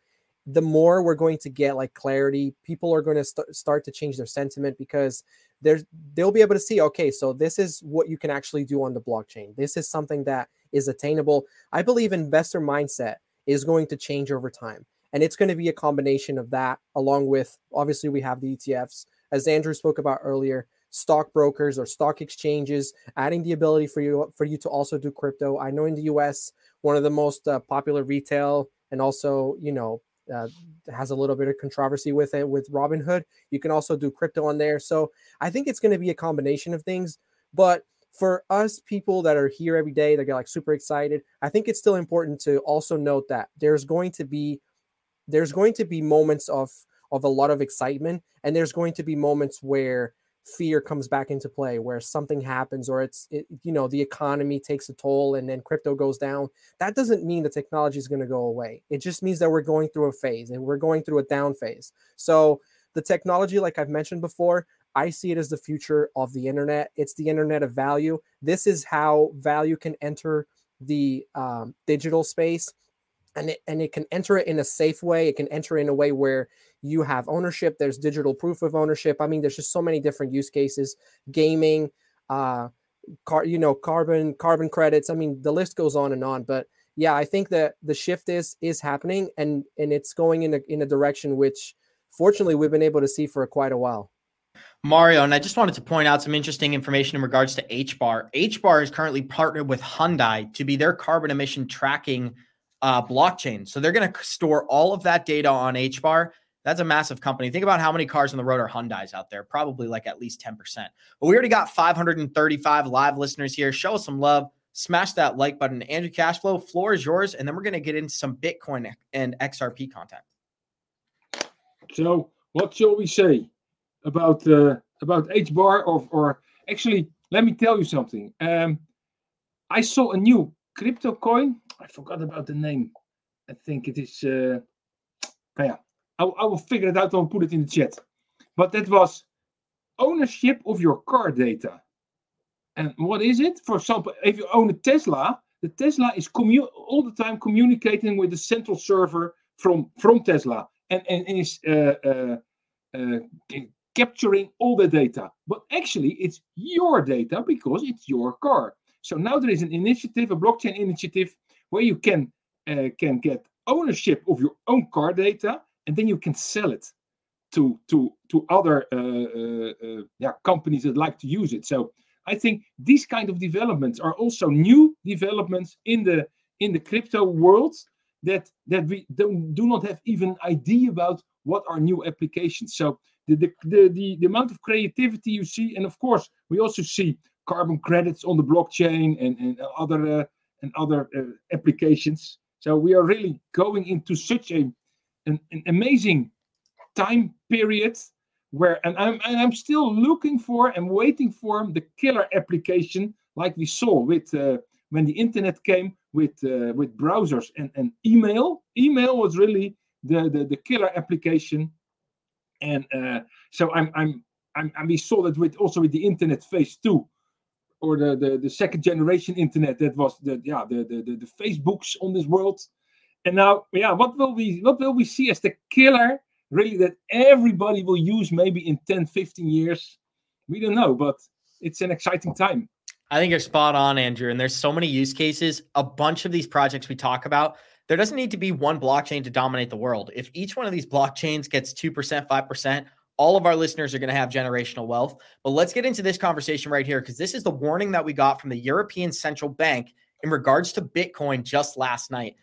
the more we're going to get like clarity. People are going to st- start to change their sentiment because there's they'll be able to see, okay, so this is what you can actually do on the blockchain. This is something that is attainable. I believe investor mindset is going to change over time. And it's going to be a combination of that, along with obviously we have the ETFs as Andrew spoke about earlier, stockbrokers or stock exchanges, adding the ability for you for you to also do crypto. I know in the U.S. one of the most uh, popular retail and also you know uh, has a little bit of controversy with it with Robinhood. You can also do crypto on there. So I think it's going to be a combination of things. But for us people that are here every day, that get like super excited, I think it's still important to also note that there's going to be there's going to be moments of of a lot of excitement and there's going to be moments where fear comes back into play where something happens or it's it, you know the economy takes a toll and then crypto goes down that doesn't mean the technology is going to go away. It just means that we're going through a phase and we're going through a down phase. So the technology like i've mentioned before i see it as the future of the internet. It's the internet of value. This is how value can enter the um, digital space and it, and it can enter it in a safe way it can enter in a way where you have ownership there's digital proof of ownership i mean there's just so many different use cases gaming uh car you know carbon carbon credits i mean the list goes on and on but yeah i think that the shift is is happening and and it's going in a in a direction which fortunately we've been able to see for quite a while Mario, and I just wanted to point out some interesting information in regards to HBAR. HBAR is currently partnered with Hyundai to be their carbon emission tracking uh, blockchain. So they're going to store all of that data on HBAR that's a massive company. Think about how many cars on the road are Hyundai's out there, probably like at least 10%. But we already got 535 live listeners here. Show us some love. Smash that like button. Andrew Cashflow, floor is yours. And then we're going to get into some Bitcoin and XRP content. So, what shall we say about uh, about HBAR? Or, or actually, let me tell you something. Um, I saw a new crypto coin. I forgot about the name. I think it is. Uh, yeah, I, I will figure it out. I'll put it in the chat. But that was ownership of your car data. And what is it? For example, if you own a Tesla, the Tesla is commu- all the time communicating with the central server from from Tesla and, and, and is uh, uh, uh, capturing all the data. But actually, it's your data because it's your car. So now there is an initiative, a blockchain initiative, where you can uh, can get ownership of your own car data and then you can sell it to to to other uh, uh, uh, yeah companies that like to use it. So I think these kind of developments are also new developments in the in the crypto world that that we don't, do not have even idea about what are new applications. So the the, the the amount of creativity you see, and of course we also see carbon credits on the blockchain and and other uh, and other uh, applications. So we are really going into such a an, an amazing time period where and I'm and I'm still looking for and waiting for the killer application like we saw with uh, when the internet came with uh, with browsers and, and email. Email was really the, the, the killer application. And uh, so I'm, I'm, I'm, and we saw that with also with the internet phase two or the, the, the second generation internet that was the yeah the, the, the, the Facebooks on this world. And now, yeah, what will we what will we see as the killer really that everybody will use maybe in 10, 15 years? We don't know, but it's an exciting time. I think you're spot on, Andrew. And there's so many use cases. A bunch of these projects we talk about, there doesn't need to be one blockchain to dominate the world. If each one of these blockchains gets 2%, 5%, all of our listeners are going to have generational wealth. But let's get into this conversation right here because this is the warning that we got from the European Central Bank in regards to Bitcoin just last night.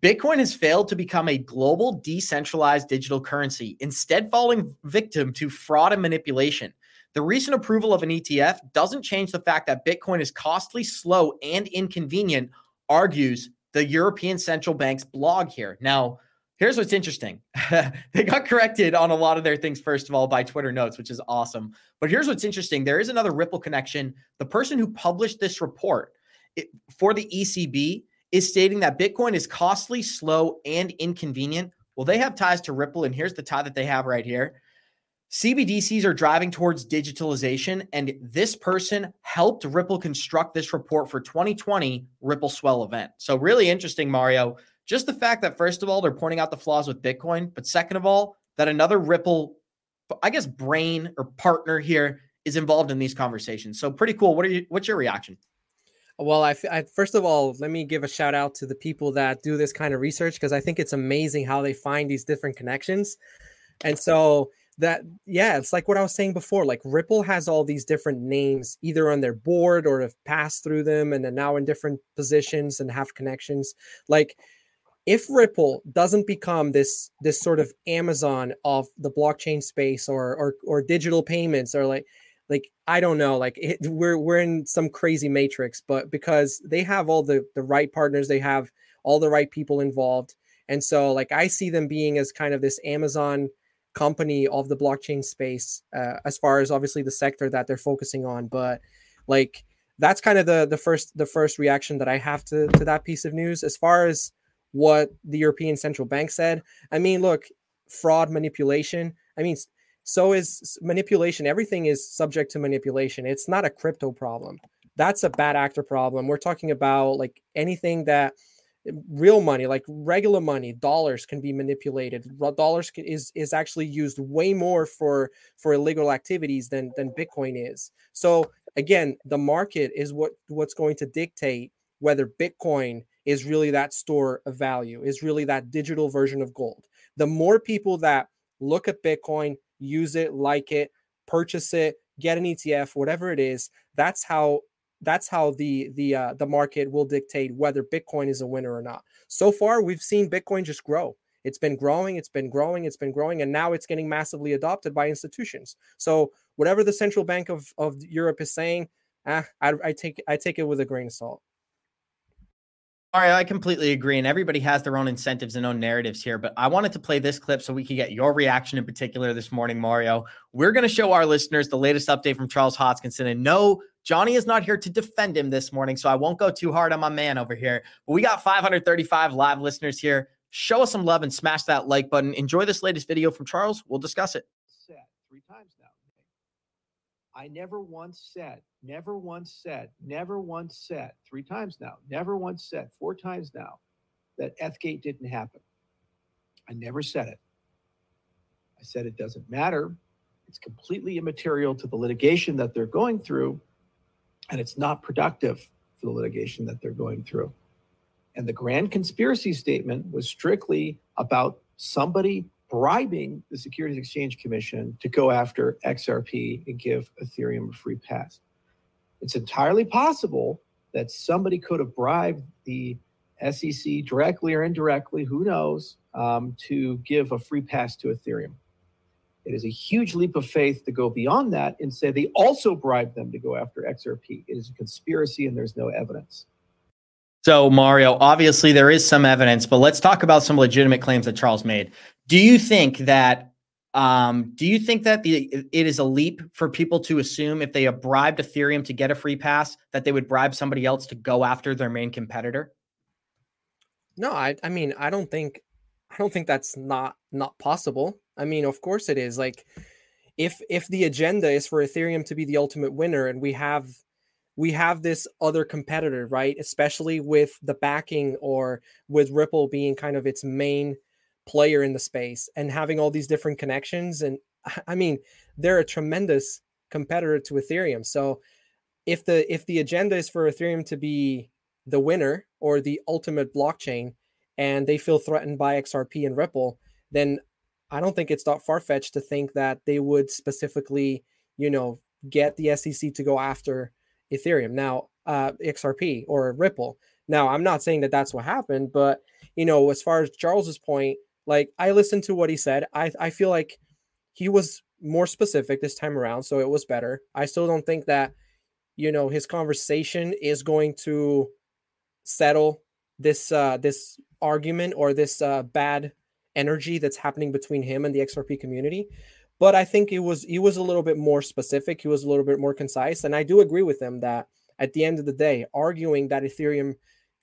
Bitcoin has failed to become a global decentralized digital currency, instead falling victim to fraud and manipulation. The recent approval of an ETF doesn't change the fact that Bitcoin is costly, slow, and inconvenient, argues the European Central Bank's blog here. Now, here's what's interesting (laughs) they got corrected on a lot of their things, first of all, by Twitter notes, which is awesome. But here's what's interesting there is another Ripple connection. The person who published this report it, for the ECB is stating that Bitcoin is costly, slow, and inconvenient. Well, they have ties to Ripple, and here's the tie that they have right here. CBDCs are driving towards digitalization, and this person helped Ripple construct this report for 2020 Ripple Swell event. So, really interesting, Mario. Just the fact that, first of all, they're pointing out the flaws with Bitcoin, but second of all, that another Ripple, I guess, brain or partner here is involved in these conversations. So, pretty cool. What are you? What's your reaction? Well, I, I, first of all, let me give a shout out to the people that do this kind of research because I think it's amazing how they find these different connections. And so that yeah it's like what i was saying before like ripple has all these different names either on their board or have passed through them and are now in different positions and have connections like if ripple doesn't become this this sort of amazon of the blockchain space or or, or digital payments or like like i don't know like it, we're we're in some crazy matrix but because they have all the the right partners they have all the right people involved. And so like i see them being as kind of this amazon company of the blockchain space uh, as far as obviously the sector that they're focusing on. But like that's kind of the the first the first reaction that i have to to that piece of news. As far as what the european central bank said. I mean look fraud manipulation i mean so is manipulation everything is subject to manipulation. It's not a crypto problem. That's a bad actor problem. We're talking about like anything that um, real money like regular money dollars can be manipulated. Dollars is is actually used way more for for illegal activities than than bitcoin is. So again the market is what what's going to dictate whether bitcoin is really that store of value is really that digital version of gold the more people that look at bitcoin use it like it purchase it get an etf whatever it is that's how that's how the the uh, the market will dictate whether Bitcoin is a winner or not. So far, we've seen Bitcoin just grow. It's been growing, it's been growing, it's been growing, and now it's getting massively adopted by institutions. So whatever the central bank of, of Europe is saying, ah, I, I take I take it with a grain of salt. All right, I completely agree. And everybody has their own incentives and own narratives here. But I wanted to play this clip so we could get your reaction in particular this morning, Mario. We're going to show our listeners the latest update from Charles Hoskinson. And no, Johnny is not here to defend him this morning. So I won't go too hard on my man over here. But we got 535 live listeners here. Show us some love and smash that like button. Enjoy this latest video from Charles. We'll discuss it. Three times. I never once said, never once said, never once said, three times now, never once said, four times now, that Ethgate didn't happen. I never said it. I said it doesn't matter. It's completely immaterial to the litigation that they're going through, and it's not productive for the litigation that they're going through. And the grand conspiracy statement was strictly about somebody bribing the Securities Exchange Commission to go after XRP and give Ethereum a free pass. It's entirely possible that somebody could have bribed the SEC directly or indirectly, who knows, um, to give a free pass to Ethereum. It is a huge leap of faith to go beyond that and say they also bribed them to go after XRP. It is a conspiracy and there's no evidence. So, Mario, obviously there is some evidence, but let's talk about some legitimate claims that Charles made. Do you think that Um, do you think that the it is a leap for people to assume if they have bribed Ethereum to get a free pass that they would bribe somebody else to go after their main competitor? No, I I mean I don't think I don't think that's not not possible. I mean, of course it is. Like if if the agenda is for Ethereum to be the ultimate winner and we have we have this other competitor, right? Especially with the backing or with Ripple being kind of its main player in the space and having all these different connections. And I mean, they're a tremendous competitor to Ethereum. So if the if the agenda is for Ethereum to be the winner or the ultimate blockchain and they feel threatened by XRP and Ripple, then I don't think it's that far fetched to think that they would specifically, you know, get the SEC to go after Ethereum now, uh, XRP or Ripple. Now, I'm not saying that that's what happened, but you know, as far as Charles's point, like I listened to what he said. I I feel like he was more specific this time around, so it was better. I still don't think that you know his conversation is going to settle this uh this argument or this uh bad energy that's happening between him and the XRP community. But I think it was he was a little bit more specific. He was a little bit more concise, and I do agree with him that at the end of the day, arguing that Ethereum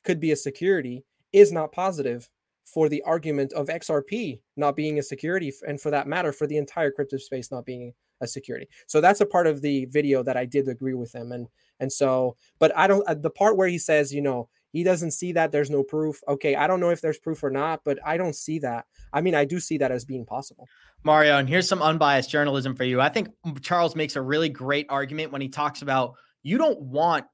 could be a security is not positive for the argument of XRP not being a security, and for that matter, for the entire crypto space not being a security. So that's a part of the video that I did agree with him, and and so, but I don't uh, the part where he says, you know, he doesn't see that there's no proof. Okay, I don't know if there's proof or not, but I don't see that. I mean, I do see that as being possible. Mario, and here's some unbiased journalism for you. I think Charles makes a really great argument when he talks about you don't want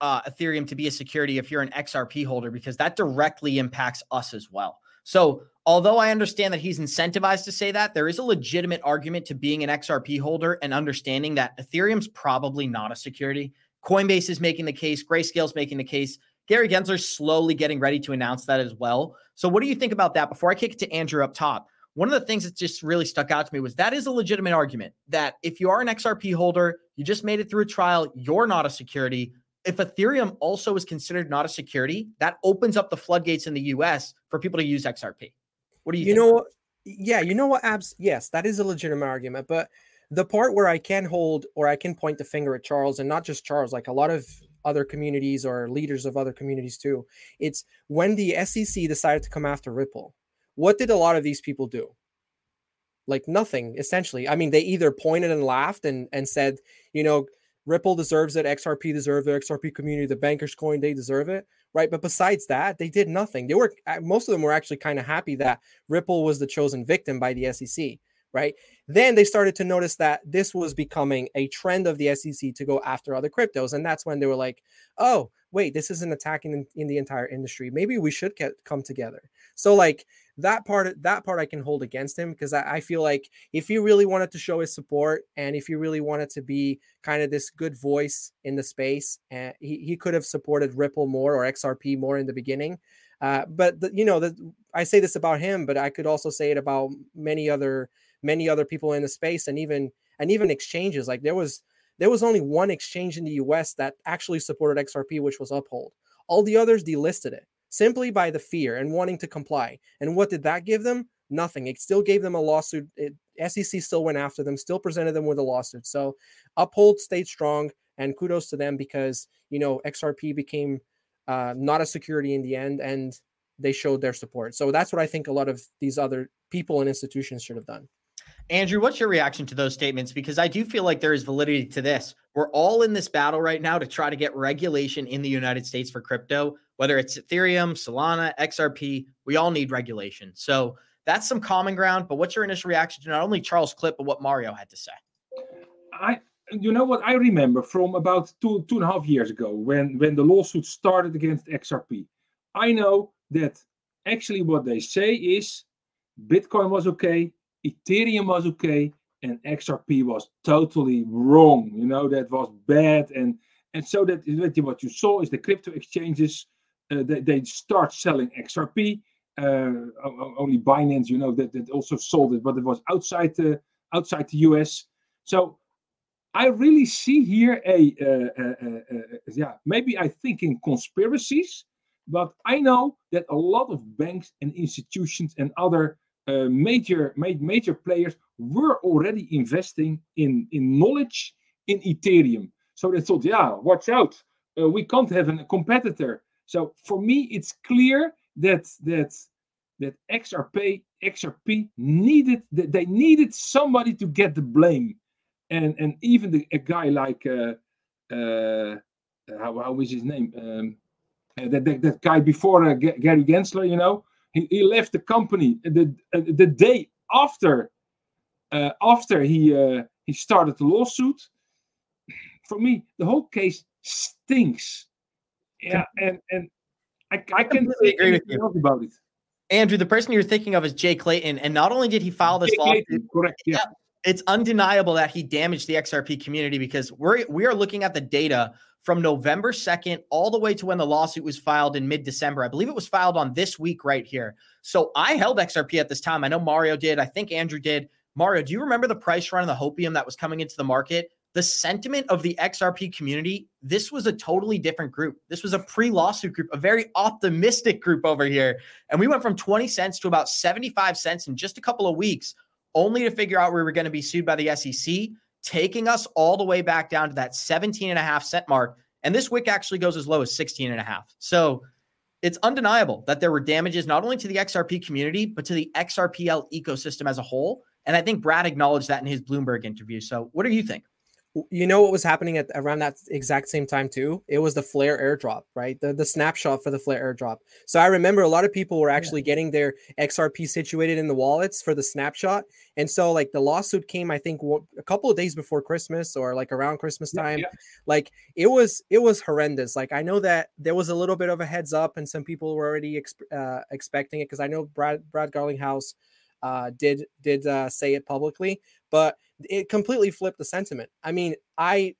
uh, Ethereum to be a security if you're an XRP holder because that directly impacts us as well. So, although I understand that he's incentivized to say that, there is a legitimate argument to being an XRP holder and understanding that Ethereum's probably not a security. Coinbase is making the case, Grayscale's making the case. Gary Gensler's slowly getting ready to announce that as well. So, what do you think about that? Before I kick it to Andrew up top, one of the things that just really stuck out to me was that is a legitimate argument that if you are an XRP holder, you just made it through a trial, you're not a security if Ethereum also is considered not a security, that opens up the floodgates in the US for people to use XRP. What do you You think? know yeah, you know what abs yes, that is a legitimate argument, but the part where I can hold or I can point the finger at Charles and not just Charles, like a lot of other communities or leaders of other communities too. It's when the SEC decided to come after Ripple. What did a lot of these people do? Like nothing, essentially. I mean, they either pointed and laughed and and said, you know, Ripple deserves it. XRP deserves the XRP community, the bankers coin, they deserve it. Right. But besides that, they did nothing. They were, most of them were actually kind of happy that Ripple was the chosen victim by the SEC. Right. Then they started to notice that this was becoming a trend of the SEC to go after other cryptos. And that's when they were like, oh, wait, this isn't attacking in, in the entire industry. Maybe we should get, come together. So, like, that part that part I can hold against him because I, I, feel like if he really wanted to show his support and if he really wanted to be kind of this good voice in the space, uh, he, he could have supported Ripple more or XRP more in the beginning. Uh, but the, you know, the, I say this about him, but I could also say it about many other many other people in the space and even and even exchanges. Like there was there was only one exchange in the US that actually supported XRP, which was Uphold. All the others delisted it simply by the fear and wanting to comply. And what did that give them? Nothing. It still gave them a lawsuit. It, SEC still went after them, still presented them with a lawsuit. So Uphold stayed strong, and kudos to them because you know XRP became uh, not a security in the end, and they showed their support. So that's what I think a lot of these other people and institutions should have done. Andrew, what's your reaction to those statements? Because I do feel like there is validity to this. We're all in this battle right now to try to get regulation in the United States for crypto, whether it's Ethereum, Solana, XRP. We all need regulation. So that's some common ground. But what's your initial reaction to not only Charles' clip, but what Mario had to say? I, you know what I remember from about two two and a half years ago when when the lawsuit started against XRP. I know that actually what they say is Bitcoin was okay, Ethereum was okay and XRP was totally wrong. You know, that was bad. And and so that what you saw is the crypto exchanges, uh, they, they start selling XRP. Uh, only Binance, you know, that, that also sold it, but it was outside the outside the US. So I really see here a, uh, uh, uh, uh, yeah, maybe I think in conspiracies, but I know that a lot of banks and institutions and other uh, major major players were already investing in in knowledge in Ethereum. So they thought, yeah, watch out, uh, we can't have a competitor. So for me, it's clear that that that XRP XRP needed that they needed somebody to get the blame, and and even the, a guy like uh, uh, how how is his name um, that, that that guy before uh, Gary Gensler, you know, he, he left the company the uh, the day after uh, after he uh, he started the lawsuit. For me, the whole case stinks. Yeah, and and I, I can agree with you about it. Andrew, the person you're thinking of is Jay Clayton, and not only did he file this Jay lawsuit, Clayton, correct? Yeah. it's undeniable that he damaged the XRP community because we're we are looking at the data from November 2nd all the way to when the lawsuit was filed in mid-December. I believe it was filed on this week right here. So I held XRP at this time. I know Mario did. I think Andrew did. Mario, do you remember the price run of the hopium that was coming into the market? The sentiment of the XRP community, this was a totally different group. This was a pre lawsuit group, a very optimistic group over here. And we went from 20 cents to about 75 cents in just a couple of weeks, only to figure out we were going to be sued by the SEC, taking us all the way back down to that 17 and a half cent mark. And this wick actually goes as low as 16 and a half. So it's undeniable that there were damages not only to the XRP community, but to the XRPL ecosystem as a whole. And I think Brad acknowledged that in his Bloomberg interview. So what do you think? You know what was happening at around that exact same time too? It was the flare airdrop right? The, the snapshot for the flare airdrop. So i remember a lot of people were actually yeah. getting their xrp situated in the wallets for the snapshot. And so like the lawsuit came i think a couple of days before christmas or like around christmas time. yeah, yeah. like it was it was horrendous. Like i know that there was a little bit of a heads up and some people were already uh, expecting it because i know brad brad garlinghouse uh, did did uh, say it publicly but it completely flipped the sentiment. I mean, I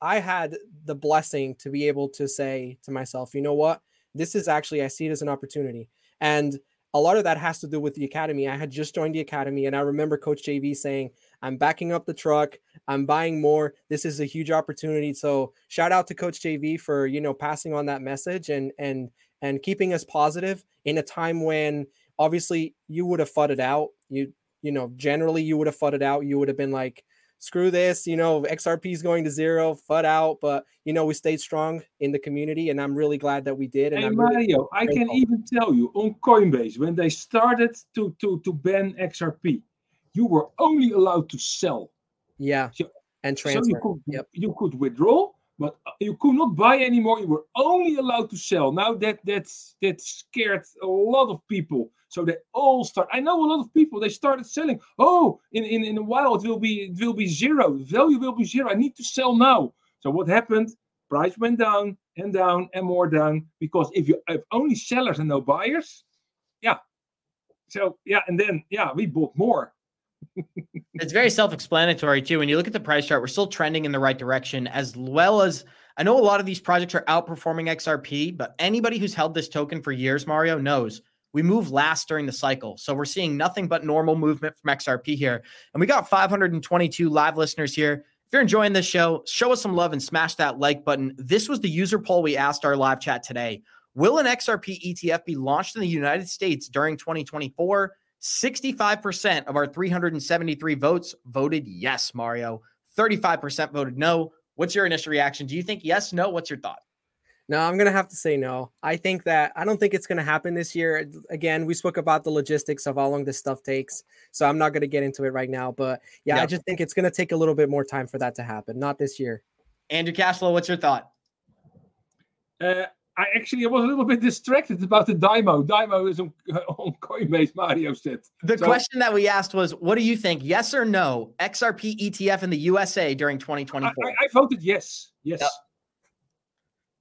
I had the blessing to be able to say to myself, you know what? This is actually I see it as an opportunity. And a lot of that has to do with the academy. I had just joined the academy and I remember coach JV saying, "I'm backing up the truck. I'm buying more. This is a huge opportunity." So, shout out to coach JV for, you know, passing on that message and and and keeping us positive in a time when obviously you would have fudded out. You you know, generally you would have fudded out. You would have been like, screw this, you know, XRP is going to zero, fud out. But you know, we stayed strong in the community, and I'm really glad that we did. And hey, Mario, really I can even tell you on Coinbase when they started to to to ban XRP, you were only allowed to sell. Yeah, so, and transfer. So you could yep. you could withdraw, but uh, you could not buy anymore. You were only allowed to sell. Now that that's that scared a lot of people. So they all start. I know a lot of people. They started selling. Oh, in, in, in a while it will be it will be zero. Value will be zero. I need to sell now. So what happened? Price went down and down and more down because if you have only sellers and no buyers, yeah. So yeah, and then yeah, we bought more. It's very self-explanatory too. When you look at the price chart, we're still trending in the right direction, as well as I know a lot of these projects are outperforming XRP, but anybody who's held this token for years, Mario, knows we move last during the cycle. So we're seeing nothing but normal movement from XRP here. And we got 522 live listeners here. If you're enjoying this show, show us some love and smash that like button. This was the user poll we asked our live chat today. Will an XRP ETF be launched in the United States during 2024? 65% of our 373 votes voted yes, Mario. 35% voted no. What's your initial reaction? Do you think yes, no? What's your thought? No, I'm gonna have to say no. I think that I don't think it's gonna happen this year. Again, we spoke about the logistics of how long this stuff takes, so I'm not gonna get into it right now. But yeah, I just think it's gonna take a little bit more time for that to happen. Not this year. Andrew Cashflow, what's your thought? Uh, I actually was a little bit distracted about the Dymo. Dymo is on, (laughs) on Coinbase, Mario said. The so, question that we asked was, what do you think? Yes or no? XRP ETF in the USA during 2024? I, I voted yes. Yes. Yep.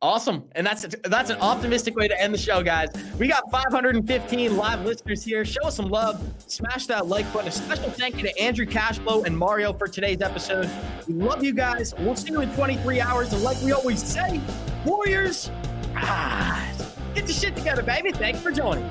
Awesome. And that's that's an optimistic way to end the show, guys. We got 515 live listeners here. Show us some love. Smash that like button. A special thank you to Andrew Cashflow and Mario for today's episode. We love you guys. We'll see you in 23 hours. And like we always say, Warriors, get the shit together, baby. Thanks for joining.